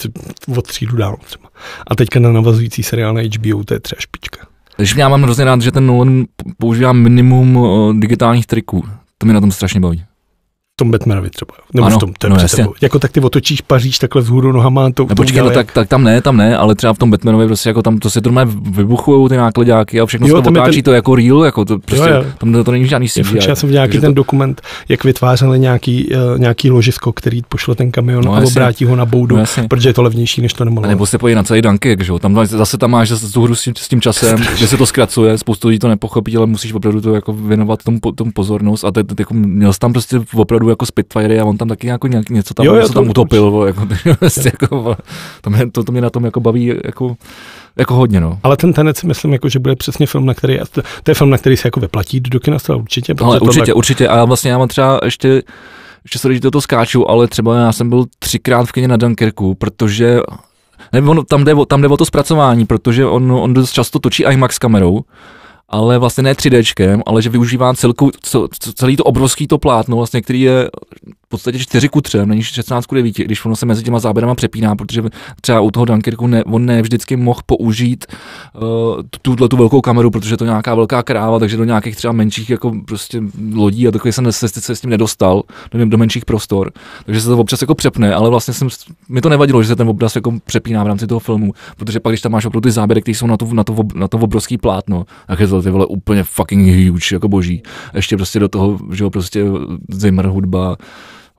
od třídu dál třeba. A teďka na navazující seriál na HBO, to je třeba špička. Takže já mám hrozně rád, že ten Nolan používá minimum uh, digitálních triků. To mě na tom strašně baví tom Batmanovi třeba. Nebo ano, v tom, to no jasně. Jako tak ty otočíš Paříž takhle vzhůru nohama. To, no, počkej, no, tak, tak, tam ne, tam ne, ale třeba v tom Batmanovi prostě jako tam to se to vybuchují ty nákladáky a všechno jo, se to otáčí ten... to jako real, jako to prostě, jo, jo. tam to, to není žádný CGI. Já jsem nějaký ten to... dokument, jak vytvářeli nějaký, uh, nějaký ložisko, který pošle ten kamion no, a obrátí ho na boudu, no, protože je to levnější, než to nemohlo. Nebo se pojí na celý Dunkirk, že jo? Tam zase tam máš zase tu hru s tím, s tím časem, že se to zkracuje, spoustu lidí to nepochopí, ale musíš opravdu to jako věnovat tomu, tomu pozornost a teď jako měl jsi tam prostě opravdu jako Spitfire a on tam taky jako nějak, něco tam, jo, něco tam utopil, jako, vlastně, jako, to, mě, to, to, mě na tom jako baví jako, jako hodně, no. Ale ten tanec si myslím, jako, že bude přesně film, na který, to, to je film, na který se jako vyplatí do kina, určitě. Ale určitě, tohle... určitě, a já vlastně já mám třeba ještě, ještě se do toho skáču, ale třeba já jsem byl třikrát v kině na Dunkerku, protože nebo on, tam, jde o, tam jde o to zpracování, protože on, on dost často točí IMAX kamerou, ale vlastně ne 3D, ale že využívá celkou, celý to obrovský to plátno, vlastně, který je v podstatě 4 ku 3, není 16 ku 9, když ono se mezi těma záběrama přepíná, protože třeba u toho Dunkirku ne, on ne vždycky mohl použít uh, tuhle tu velkou kameru, protože to je nějaká velká kráva, takže do nějakých třeba menších jako prostě lodí a takový se, se, se s tím nedostal do, do menších prostor, takže se to občas jako přepne, ale vlastně jsem, mi to nevadilo, že se ten obraz jako přepíná v rámci toho filmu, protože pak když tam máš opravdu ty záběry, které jsou na to, na to, na to obrovský plátno, tak je to ty vole úplně fucking huge, jako boží. Ještě prostě do toho, že jo, prostě Zimmer hudba,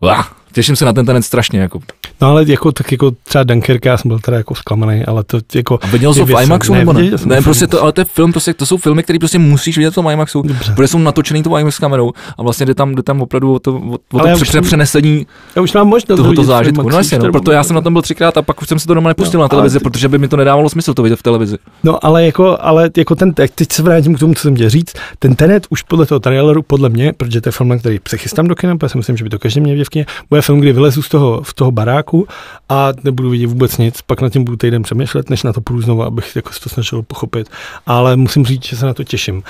Ah, Těším se na ten tenet strašně. Jako. No ale jako, tak jako třeba Dunkerka, já jsem byl teda jako zklamaný, ale to jako... A viděl jsi v IMAXu ne, nebo ne? Ne, v prostě to, ale to je film, prostě, to jsou filmy, které prostě musíš vidět v tom IMAXu, Dobře. protože jsou natočený tou IMAX kamerou a vlastně jde tam, jde tam opravdu o to, o, o to pře- přenesení Já už mám možnost tohoto zážitku. No jasně, no, to proto já jsem na tom byl třikrát a pak už jsem se to doma nepustil No, na televizi, ale- protože by mi to nedávalo smysl to vidět v televizi. No ale jako, ale jako ten, teď se vrátím k tomu, co jsem chtěl říct, ten Tenet už podle toho traileru, podle mě, protože to je film, který se chystám do kina, protože si myslím, že by to každý měl v kině, bude film, kdy vylezu z toho, v toho baráku a nebudu vidět vůbec nic, pak nad tím budu týden přemýšlet, než na to půjdu znovu, abych jako to snažil pochopit. Ale musím říct, že se na to těším.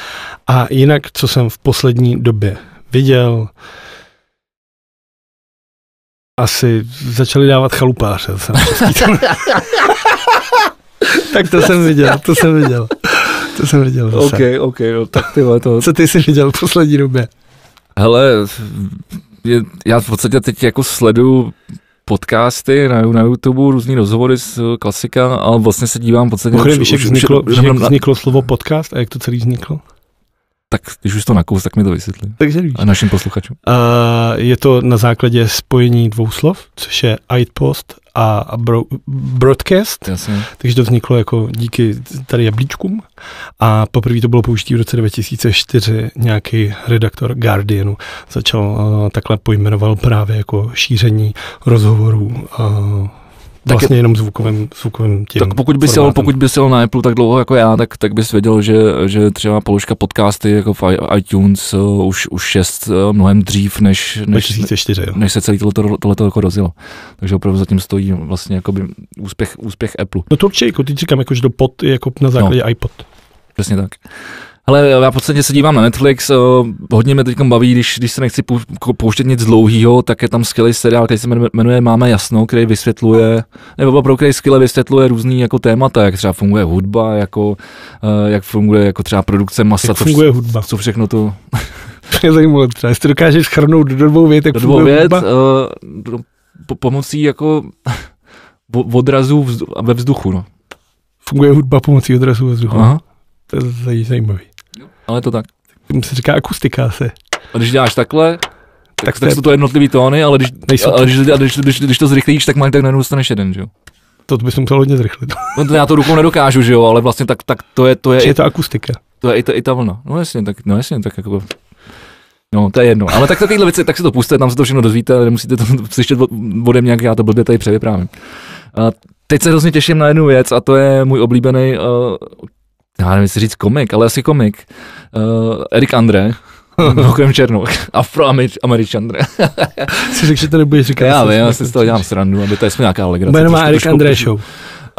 A jinak, co jsem v poslední době viděl, asi začali dávat chalupáře. na tak to jsem viděl, to jsem viděl. To jsem viděl zase. OK, no, tak ty to... Co ty jsi viděl v poslední době? Hele, je, já v podstatě teď jako sleduju podcasty na, na YouTube, různý rozhovory z eh, klasika, ale vlastně se dívám v podstatě... Mimochodem, víš, jak vzniklo, na- vzniklo slovo podcast a jak to celý vzniklo? Tak když už to nakous, tak mi to vysvětli. Takže víš. A našim posluchačům. Uh, je to na základě spojení dvou slov, což je iPost a bro, broadcast, Jasně. takže to vzniklo jako díky tady jablíčkům a poprvé to bylo použití v roce 2004 nějaký redaktor Guardianu začal uh, takhle pojmenoval právě jako šíření rozhovorů uh, Tak vlastně jenom zvukovým, zvukovým tím Tak pokud jel, formátem. pokud bys jel na Apple tak dlouho jako já, tak, tak bys věděl, že, že třeba položka podcasty jako v iTunes uh, už, už šest uh, mnohem dřív, než, než, 2004, jo. než se celý tohleto, tohleto jako rozjelo. Takže opravdu zatím stojí vlastně jakoby úspěch, úspěch Apple. No to určitě, jako teď říkám, jako, že to pod je jako na základě no. iPod. Přesně tak. Ale já v podstatě se dívám na Netflix, uh, hodně mě teď baví, když, když se nechci pouštět nic dlouhého, tak je tam skvělý seriál, který se jmenuje- Máme jasno, který vysvětluje, nebo opravdu, který skvěle vysvětluje různý jako témata, jak třeba funguje hudba, jako, uh, jak funguje jako třeba produkce masa, Jak co, funguje hudba. co všechno to To je zajímavé třeba, jestli dokážeš schrnout do dvou vět, jak do dvou funguje věc, hudba. uh, po, pomocí jako odrazů vzdu, ve vzduchu, no. Funguje hudba pomocí odrazu ve vzduchu. Aha, To je zaj- ale je to tak. Tomu se říká akustika asi. A když děláš takhle, tak, Tak tak, jsou to jednotlivý tóny, ale když, Nejsou ale když, a když, když, když, to zrychlíš, tak máš tak najednou dostaneš jeden, že jo? To bys musel hodně zrychlit. No to já to rukou nedokážu, že jo, ale vlastně tak, tak to je, to je, Či je to akustika. to je i, ta, i ta vlna. No jasně, tak, no jasně, tak jako, no to je jedno. Ale tak takovýhle věci, tak si to puste, tam se to všechno dozvíte, nemusíte to slyšet od- ode mě, jak já to blbě tady převyprávím. A teď se hrozně těším na jednu věc a to je můj oblíbený, uh, já nevím, jestli říct komik, ale asi komik. Uh, Erik André, Mimochodem Černoch, afroameričan. Si řekl, že to nebudeš říkat. Já vím, já si z to- toho dělám srandu, aby to je nějaká legrace. Bude má Erik André show.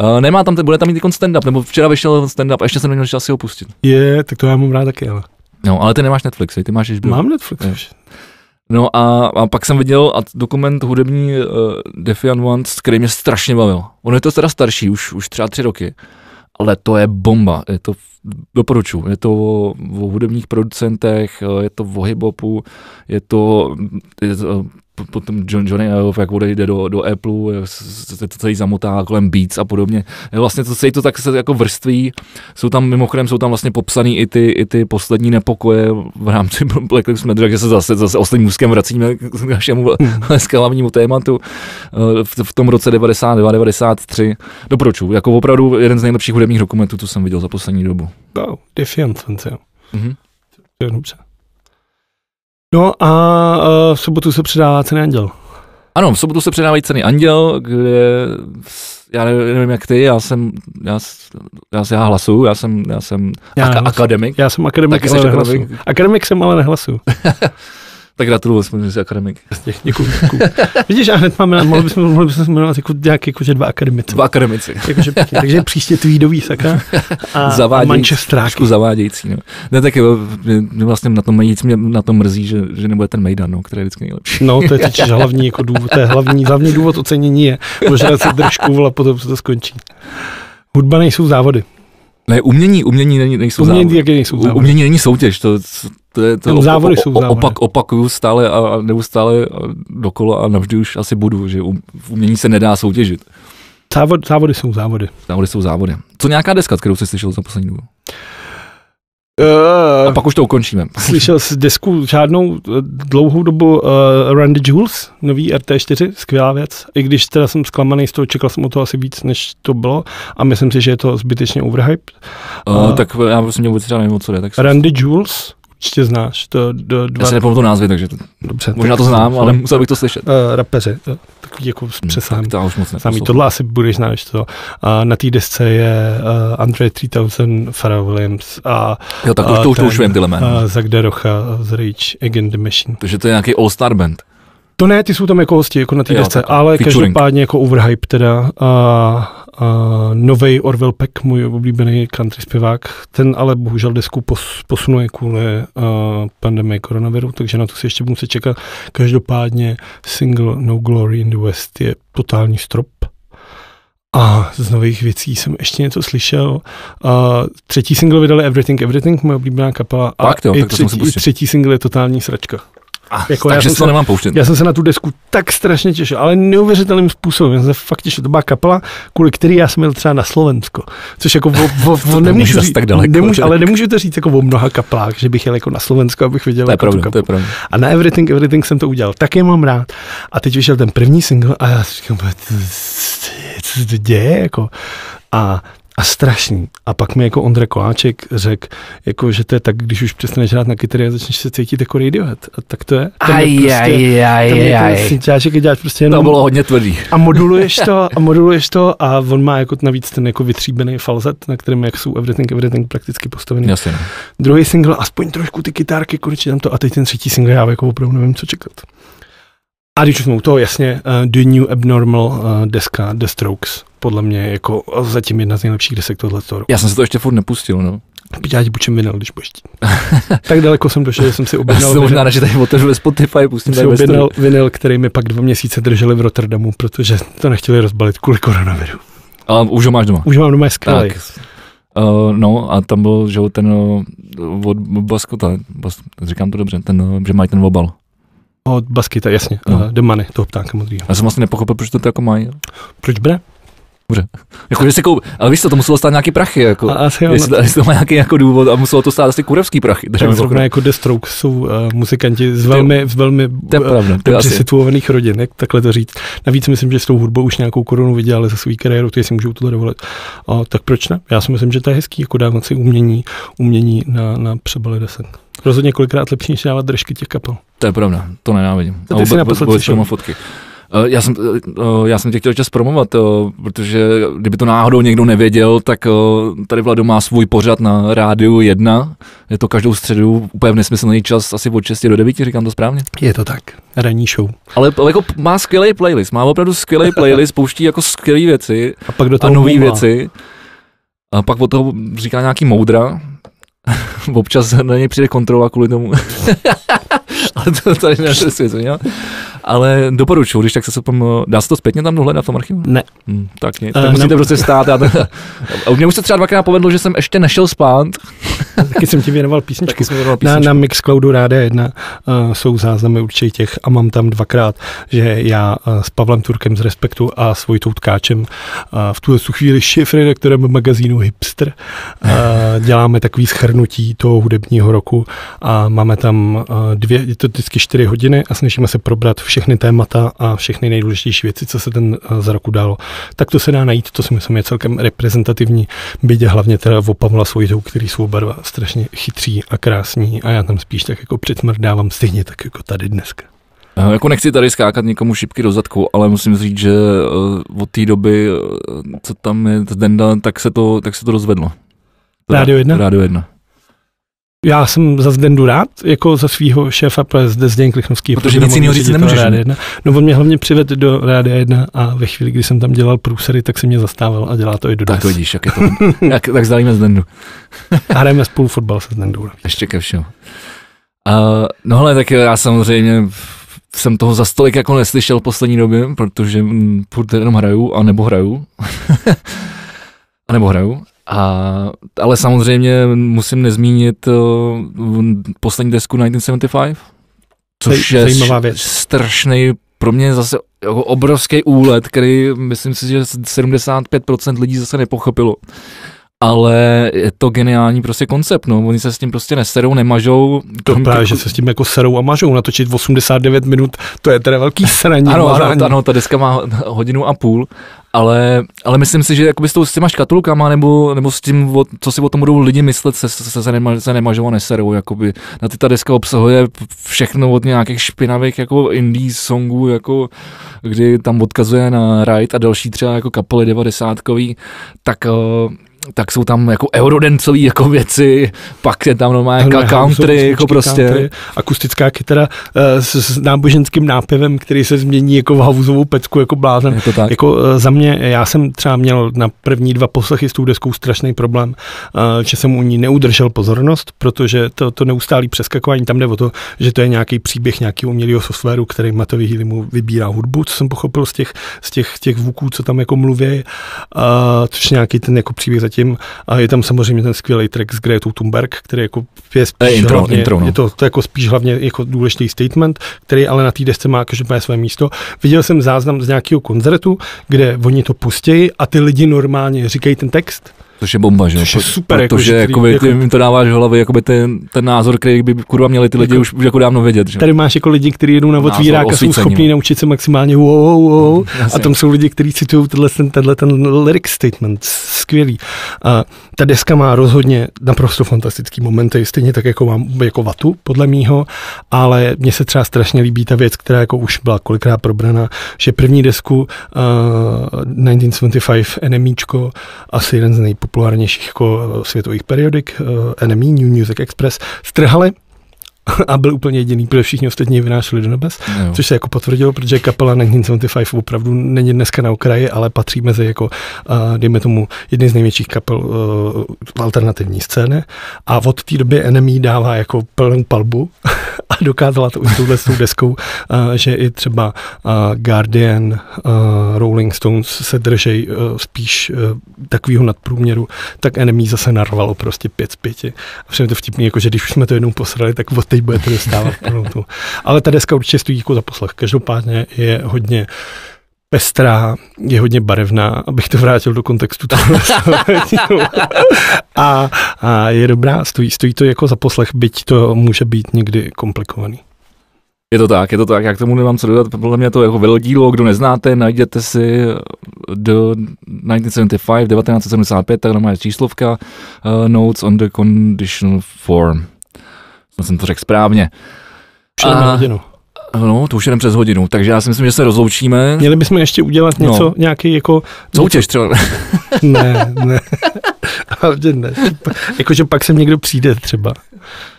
Uh, nemá tam, bude tam mít stand-up, nebo včera vyšel stand-up a ještě jsem neměl čas si ho pustit. Je, tak to já mám rád taky, ale. No, ale ty nemáš Netflix, ty máš HBO. Mám Netflix Jo. už. No a, a pak jsem viděl a dokument hudební uh, Defiant Ones, který mě strašně bavil. Ono je to teda starší, už, už třeba tři roky, ale to je bomba. Je to, doporučuji, je to o, o hudebních producentech, je to o hip-hopu, je to, je to potom John, Johnny Ive, jak odejde do, do Apple, jak se to celý zamotá kolem Beats a podobně. Vlastně to celý to tak se jako vrství. Jsou tam mimochodem, jsou tam vlastně popsaný i ty, i ty poslední nepokoje v rámci Black Lives Matter, takže se zase, zase ostatním úzkem vracíme k našemu hlavnímu tématu eh, v, v tom roce 92, 93. Doporučuji, jako opravdu jeden z nejlepších hudebních dokumentů, co jsem viděl za poslední dobu. Wow, Defiant jo. Mhm. To je dobře. No a uh, v sobotu se předává ceny Anděl. Ano, v sobotu se předávají ceny Anděl, kde já nevím, jak ty, já jsem, já, já, já hlasuju, já jsem, já jsem Já hlasuju. akademik, Já jsem akademik, Taky ale jsi nehlasuju. akademik? Jsem, ale nehlasuju. tak gratuluju, že jsi akademik. Děkuji, děkuji. Vidíš, a hned máme, mohli bychom, mohli bychom se jmenovat jako nějak, jako, že dva akademici. Dva akademici. Jakože pěkně. Takže příště tweedový sakra a, a Zavádějící, Manchesteráky. zavádějící. No. Ne, tak jo, mě, vlastně na tom nejvíc mě na tom mrzí, že, že nebude ten Mejdan, no, který je vždycky nejlepší. No, to je teď hlavní jako důvod, to je hlavní, hlavní důvod ocenění je požádat si držku, a potom se to skončí. Hudba nejsou závody. Ne, umění, umění není, nejsou Umění závody. jaké nejsou závody. Umění není soutěž, to, to je to Tam závody jsou závody. opak, opakuju stále a, a neustále a dokola a navždy už asi budu, že um, v umění se nedá soutěžit. Závod, závody jsou závody. Závody jsou závody. Co nějaká deska, kterou jsi slyšel za poslední dobu? Uh, a pak už to ukončíme. Slyšel jsi desku žádnou eh, dlouhou dobu uh, the Jewels, nový RT4, skvělá věc. I když teda jsem zklamaný z toho, čekal jsem o to asi víc, než to bylo a myslím si, že je to zbytečně overhyped. Uh, uh, tak já prostě vůbec třeba nevím, o co jde. Tak the Jewels, určitě znáš. To, do, dva... Já si nepamatuju názvy, takže to, Dobře, možná to znám, ale musel bych to slyšet. Uh, rapeři, to, takový jako s hmm, přesahem. to už moc Samý, tohle asi budeš znát, to. A na té desce je uh, Andre 3000, Pharrell Williams a Jo, tak už to, už, to už vím tyhle jména. Uh, Zach Derocha z Rage Again the Machine. Takže to je nějaký all-star band. To ne, ty jsou tam jako hosti, jako na té desce, ale featuring. každopádně jako overhype teda. A, Uh, nový Orwell Peck, můj oblíbený country zpěvák, ten ale bohužel desku pos, posunuje kvůli uh, pandemii koronaviru, takže na to si ještě budu se čekat. Každopádně single No Glory in the West je totální strop. A z nových věcí jsem ještě něco slyšel. Uh, třetí single vydali Everything Everything, moje oblíbená kapela. A jo, i, třetí, i třetí single je totální sračka. A, jako takže já to se, nemám pouštět. Já jsem se na tu desku tak strašně těšil, ale neuvěřitelným způsobem. Já jsem fakt těšil. To byla kapela, kvůli který já jsem byl třeba na Slovensko. Což jako o, o, o nemůžu říct, tak daleko, nemůžu, ale nemůžu to říct jako o mnoha kaplách, že bych jel jako na Slovensko, abych viděl to je jako pravda, tu to je pravda. A na Everything, Everything jsem to udělal. Tak je mám rád. A teď vyšel ten první single a já si říkám, co se to děje? Jako. A a strašný. A pak mi jako Ondra Koláček řekl, jako, že to je tak, když už přestaneš hrát na kytary a začneš se cítit jako Radiohead. A tak to je. aj, prostě, aj, aj, aj. děláš prostě jenom... To bylo hodně tvrdý. A moduluješ to, a moduluješ to a on má jako navíc ten jako vytříbený falzet, na kterém jak jsou Everything, Everything prakticky postavený. Jasně. No. Druhý single, aspoň trošku ty kytárky, konečně tam to. A teď ten třetí single, já jako opravdu nevím, co čekat. A když už jsme u toho, jasně, uh, The New Abnormal uh, deska The Strokes, podle mě jako zatím jedna z nejlepších desek tohle roku. Já jsem se to ještě furt nepustil, no. Já ti bučem vinyl, když budeš Tak daleko jsem došel, že jsem si objednal. Já možná, že tady otevřu Spotify, pustím si objednal vinyl, který mi pak dva měsíce drželi v Rotterdamu, protože to nechtěli rozbalit kvůli koronaviru. Ale už ho máš doma. Už ho mám doma, je skvělý. Uh, no a tam byl, že ten uh, od Baskota, bas, říkám to dobře, ten, uh, že mají ten obal. Od Baskita, jasně, no. uh, The Money, toho ptáka modrýho. Já jsem vlastně nepochopil, proč to tak jako mají. Proč bre? Dobře. Jako, že si koup... Ale víš co, to muselo stát nějaký prachy, jako. A asi jo, jestli, no. jestli to má nějaký jako důvod a muselo to stát asi kurevský prachy. Tak zrovna jako The Strokes jsou uh, muzikanti z velmi, z velmi to je pravda, to dobře situovaných rodin, jak takhle to říct. Navíc myslím, že s tou hudbou už nějakou korunu vydělali za svou kariéru, ty si můžou tohle dovolit. A, tak proč ne? Já si myslím, že to je hezký, jako dávat si umění, umění na, na přebaly desek. Rozhodně kolikrát lepší, než dávat držky těch kapel. To je pravda, to nenávidím. To ty a si naposled fotky. Uh, já jsem, uh, já jsem tě chtěl čas promovat, protože kdyby to náhodou někdo nevěděl, tak tady Vlado má svůj pořad na rádiu 1. Je to každou středu úplně v nesmyslný čas, asi od 6 do 9, říkám to správně? Je to tak, ranní show. Ale, ale jako má skvělý playlist, má opravdu skvělý playlist, pouští jako skvělé věci a, pak do toho a nové věci. A pak od toho říká nějaký moudra, občas na něj přijde kontrola kvůli tomu. Ale to tady neadresuje, co Ale doporučuji, když tak se sopom, dá se to zpětně tam dohledat v tom archivu? Ne. Hmm, tak nic, tak uh, musíte ne... prostě stát. A, a mě už se třeba dvakrát povedlo, že jsem ještě nešel spát. Taky jsem ti věnoval písničku. Taky jsem věnoval písničku. Na, na Mixcloudu Rádia 1 uh, jsou záznamy určitě těch a mám tam dvakrát, že já uh, s Pavlem Turkem z Respektu a s Vojtou Tkáčem uh, v tuhle chvíli šéf redaktorem magazínu Hipster uh, děláme takový schrnutí toho hudebního roku a máme tam uh, dvě, je to vždycky čtyři hodiny a snažíme se probrat všechny témata a všechny nejdůležitější věci, co se ten uh, za roku dalo. Tak to se dá najít, to si myslím je celkem reprezentativní, byť hlavně teda o Pavla Svojtou, který jsou oba dva strašně chytří a krásní a já tam spíš tak jako předmrdávám stejně tak jako tady dneska. Uh, jako nechci tady skákat někomu šipky do zadku, ale musím říct, že od té doby, co tam je Denda, tak se to, tak se to rozvedlo. Rádio 1? Rádio 1. Já jsem za Zdendu rád, jako za svého šéfa, zde Zdeněk Klichnovský. Protože nic jiného říct nemůžeš. Rádia 1. No on mě hlavně přivedl do Rádia 1 a ve chvíli, kdy jsem tam dělal průsery, tak se mě zastával a dělá to i do Tak vidíš, jak je to. jak, tak zdálíme Zdendu. hrajeme spolu fotbal se Zdendou. Ještě ke všemu. Uh, no ale tak já samozřejmě jsem toho za stolik jako neslyšel v poslední době, protože hm, furt jenom hraju, a nebo hraju. a nebo hraju. A, ale samozřejmě musím nezmínit uh, poslední desku 1975, což je strašný, pro mě zase jako obrovský úlet, který myslím si, že 75% lidí zase nepochopilo. ale je to geniální prostě koncept, no. Oni se s tím prostě neserou, nemažou. To právě, že se s tím jako serou a mažou, natočit 89 minut, to je teda velký sraní. ano, ano, ano, ta deska má hodinu a půl, ale, ale myslím si, že jakoby s, tou, s těma škatulkama nebo, nebo s tím, co si o tom budou lidi myslet, se, se, se, nema, se nemažou neserou. Jakoby. Na ty ta deska obsahuje všechno od nějakých špinavých jako indie songů, jako, kdy tam odkazuje na Ride a další třeba jako kapely devadesátkový, tak uh, tak jsou tam jako eurodencové jako věci, pak je tam normálně jako country, jako prostě. Country, akustická kytara uh, s, s, náboženským nápěvem, který se změní jako v havuzovou pecku, jako blázen. Je to tak. Jako uh, za mě, já jsem třeba měl na první dva poslechy s tou deskou strašný problém, uh, že jsem u ní neudržel pozornost, protože to, to neustálý přeskakování tam jde o to, že to je nějaký příběh nějakého umělého softwaru, který Matovi Healy mu vybírá hudbu, co jsem pochopil z těch, z těch, těch zvuků, co tam jako mluví, uh, což nějaký ten jako příběh zatím. A je tam samozřejmě ten skvělý track s Gretou Thunberg, který jako je spíš je intro, hlavně, intro, no. je to, to jako spíš hlavně jako důležitý statement, který ale na té desce má každopádně své místo. Viděl jsem záznam z nějakého koncertu, kde oni to pustějí a ty lidi normálně říkají ten text Což je bomba, že? Což je super, protože jako, jakoby, jako, jim to dáváš v hlavě, jakoby ten, ten názor, který by kurva měli ty lidi jako, už, už jako dávno vědět. Že? Tady máš jako lidi, kteří jedou na otvírák a jsou schopní naučit se maximálně wow, wow, wow. A tam jsou lidi, kteří citují tenhle, ten, tenhle ten lyric statement. Skvělý. A ta deska má rozhodně naprosto fantastický momenty, stejně tak jako mám jako vatu, podle mýho, ale mně se třeba strašně líbí ta věc, která jako už byla kolikrát probrana, že první desku uh, 1975 Enemíčko, asi jeden z nejpop nejpopulárnějších jako eh, světových periodik, uh, NME, New Music Express, strhali a byl úplně jediný, protože všichni ostatní vynášeli do nebes, jo. což se jako potvrdilo, protože kapela 1975 opravdu není dneska na okraji, ale patří mezi jako, uh, dejme tomu, jedny z největších kapel uh, alternativní scény a od té doby Enemy dává jako plnou palbu a dokázala to už touhle s tou deskou, uh, že i třeba uh, Guardian, uh, Rolling Stones se držej uh, spíš uh, takového nadprůměru, tak Enemy zase narvalo prostě pět z pěti. A všem to vtipný, jako že když už jsme to jednou posrali, tak od teď budete dostávat plnou tu. Ale ta deska určitě stojí jako za poslech. Každopádně je hodně pestrá, je hodně barevná, abych to vrátil do kontextu a, a je dobrá, stojí, stojí to jako za poslech, byť to může být někdy komplikovaný. Je to tak, je to tak, já k tomu nemám co dodat, podle mě to jako velodílo, kdo neznáte, najděte si do 1975, 1975, tak má číslovka, uh, Notes on the Conditional Form. Snad jsem to řekl správně. A, hodinu. No, to už jen přes hodinu, takže já si myslím, že se rozloučíme. Měli bychom ještě udělat no. něco, no. nějaký jako... Soutěž třeba. ne, ne. Hlavně ne. Jakože pak sem někdo přijde třeba.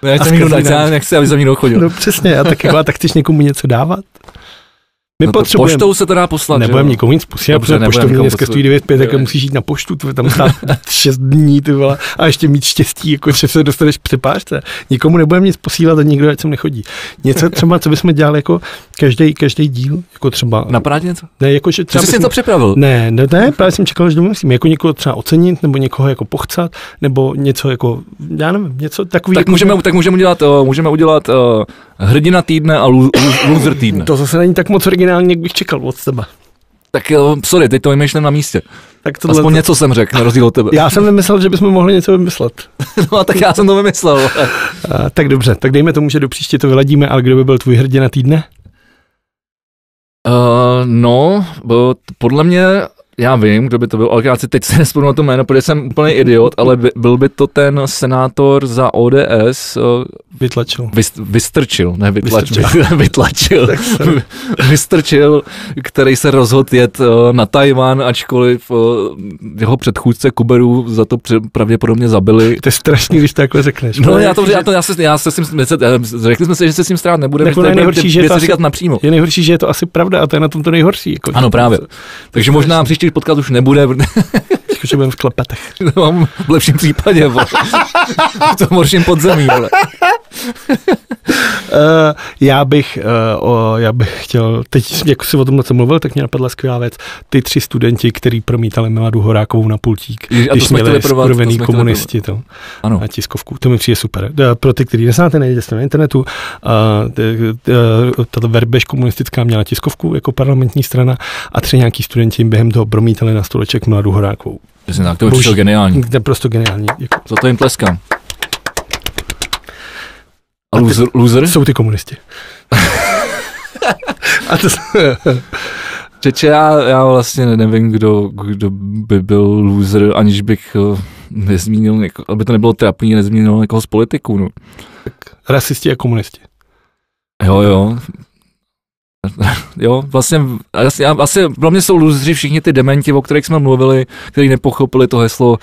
No, já, jsem někdo, já nechci, aby za mnou chodil. No přesně, a tak, jako, a tak chceš někomu něco dávat? My no potřebujeme. Poštou se to dá poslat. Nebudeme nikomu nic posílat, protože poštou mě dneska stojí 9,5, tak musíš jít na poštu, ty tam stát 6 dní, ty vole, a ještě mít štěstí, jako že se dostaneš k přepážce. Nikomu nebudeme nic posílat a nikdo ať sem nechodí. Něco třeba, co bychom dělali jako každý, každý díl, jako třeba. Napadá něco? Ne, jako, že třeba. Jsi bychom, to připravil? Ne, ne, ne, právě jsem čekal, že domyslím, jako někoho třeba ocenit, nebo někoho jako pochcat, nebo něco jako, já nevím, něco takový. Tak jako, můžeme, tak můžeme udělat, uh, můžeme udělat uh, hrdina týdne a loser týdne. To zase není tak moc originální, jak bych čekal od tebe. Tak jo, sorry, teď to vymýšlím na místě. Tak tohle Aspoň to... něco jsem řekl, na rozdíl od tebe. Já jsem vymyslel, že bychom mohli něco vymyslet. no a tak já jsem to vymyslel. a, tak dobře, tak dejme tomu, že do příště to vyladíme, ale kdo by byl tvůj hrdina týdne? Uh, no, podle mě já vím, kdo by to byl, ale já si teď se nespomenu na to jméno, protože jsem úplný idiot, ale by, byl by to ten senátor za ODS. Vytlačil. Vys, vystrčil, ne vytlačil. Vystrčil. vytlačil. vystrčil, který se rozhodl jet na Tajvan, ačkoliv jeho předchůdce Kuberu za to pravděpodobně zabili. To je strašný, když to jako řekneš. No, já to, já to, já se, já se s tím, řekli jsme si, že se s tím strát nebude, jako nejhorší, že je to asi, říkat napřímo. Je nejhorší, že je to asi pravda a to je na tom to nejhorší. Jako, ano, právě. Takže možná příští příští podcast už nebude. že budeme v klepetech. No, v lepším případě, vole. v tom horším podzemí, vole. Uh, já bych, uh, o, já bych chtěl, teď jak jsi o tom co mluvil, tak mě napadla skvělá věc. Ty tři studenti, kteří promítali Miladu Horákovou na pultík, Je, když měli skurvený komunisti to, ano. na tiskovku. To mi přijde super. Uh, pro ty, kteří neznáte, najděte se na internetu. Uh, tato verbež komunistická měla tiskovku jako parlamentní strana a tři nějaký studenti jim během toho promítali na stoleček Miladu Horákovou Přesně tak, to by přišlo geniální. To je prostě geniální. Děkuji. Za to jim tleskám. A loser? loser? Jsou ty komunisti. A to... Čeče, já, já vlastně nevím, kdo, kdo by byl loser, aniž bych uh, nezmínil, něko, aby to nebylo trapný, nezmínil někoho z politiků. No. Tak rasisti a komunisti. Jo, jo. Jo, vlastně, asi, asi pro mě jsou lůzři všichni ty dementi, o kterých jsme mluvili, kteří nepochopili to heslo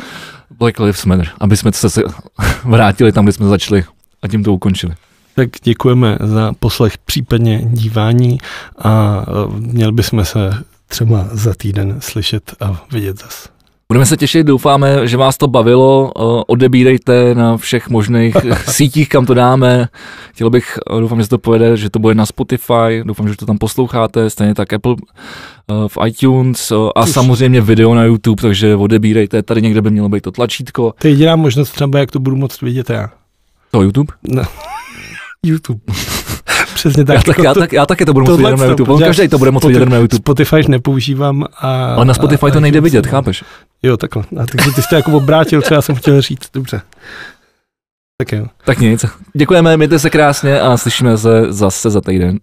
Black Lives Matter, aby jsme se vrátili tam, kde jsme začali a tím to ukončili. Tak děkujeme za poslech, případně dívání a e, měli bychom se třeba za týden slyšet a vidět zase. Budeme se těšit, doufáme, že vás to bavilo. Odebírejte na všech možných sítích, kam to dáme. Chtěl bych, doufám, že to povede, že to bude na Spotify, doufám, že to tam posloucháte, stejně tak Apple v iTunes a samozřejmě video na YouTube, takže odebírejte, tady někde by mělo být to tlačítko. To je jediná možnost třeba, jak to budu moct vidět já. To YouTube? No. YouTube. Přesně tak. Já, tak, já, tak, já taky to budu moct vidět na YouTube. On každý to bude moct vidět na YouTube. Spotify nepoužívám. A, Ale na Spotify a, to nejde vidět, chápeš? Jo, takhle. A takže ty jsi to jako obrátil, co já jsem chtěl říct. Dobře. Tak jo. Tak nic. Děkujeme, mějte se krásně a slyšíme se zase za týden.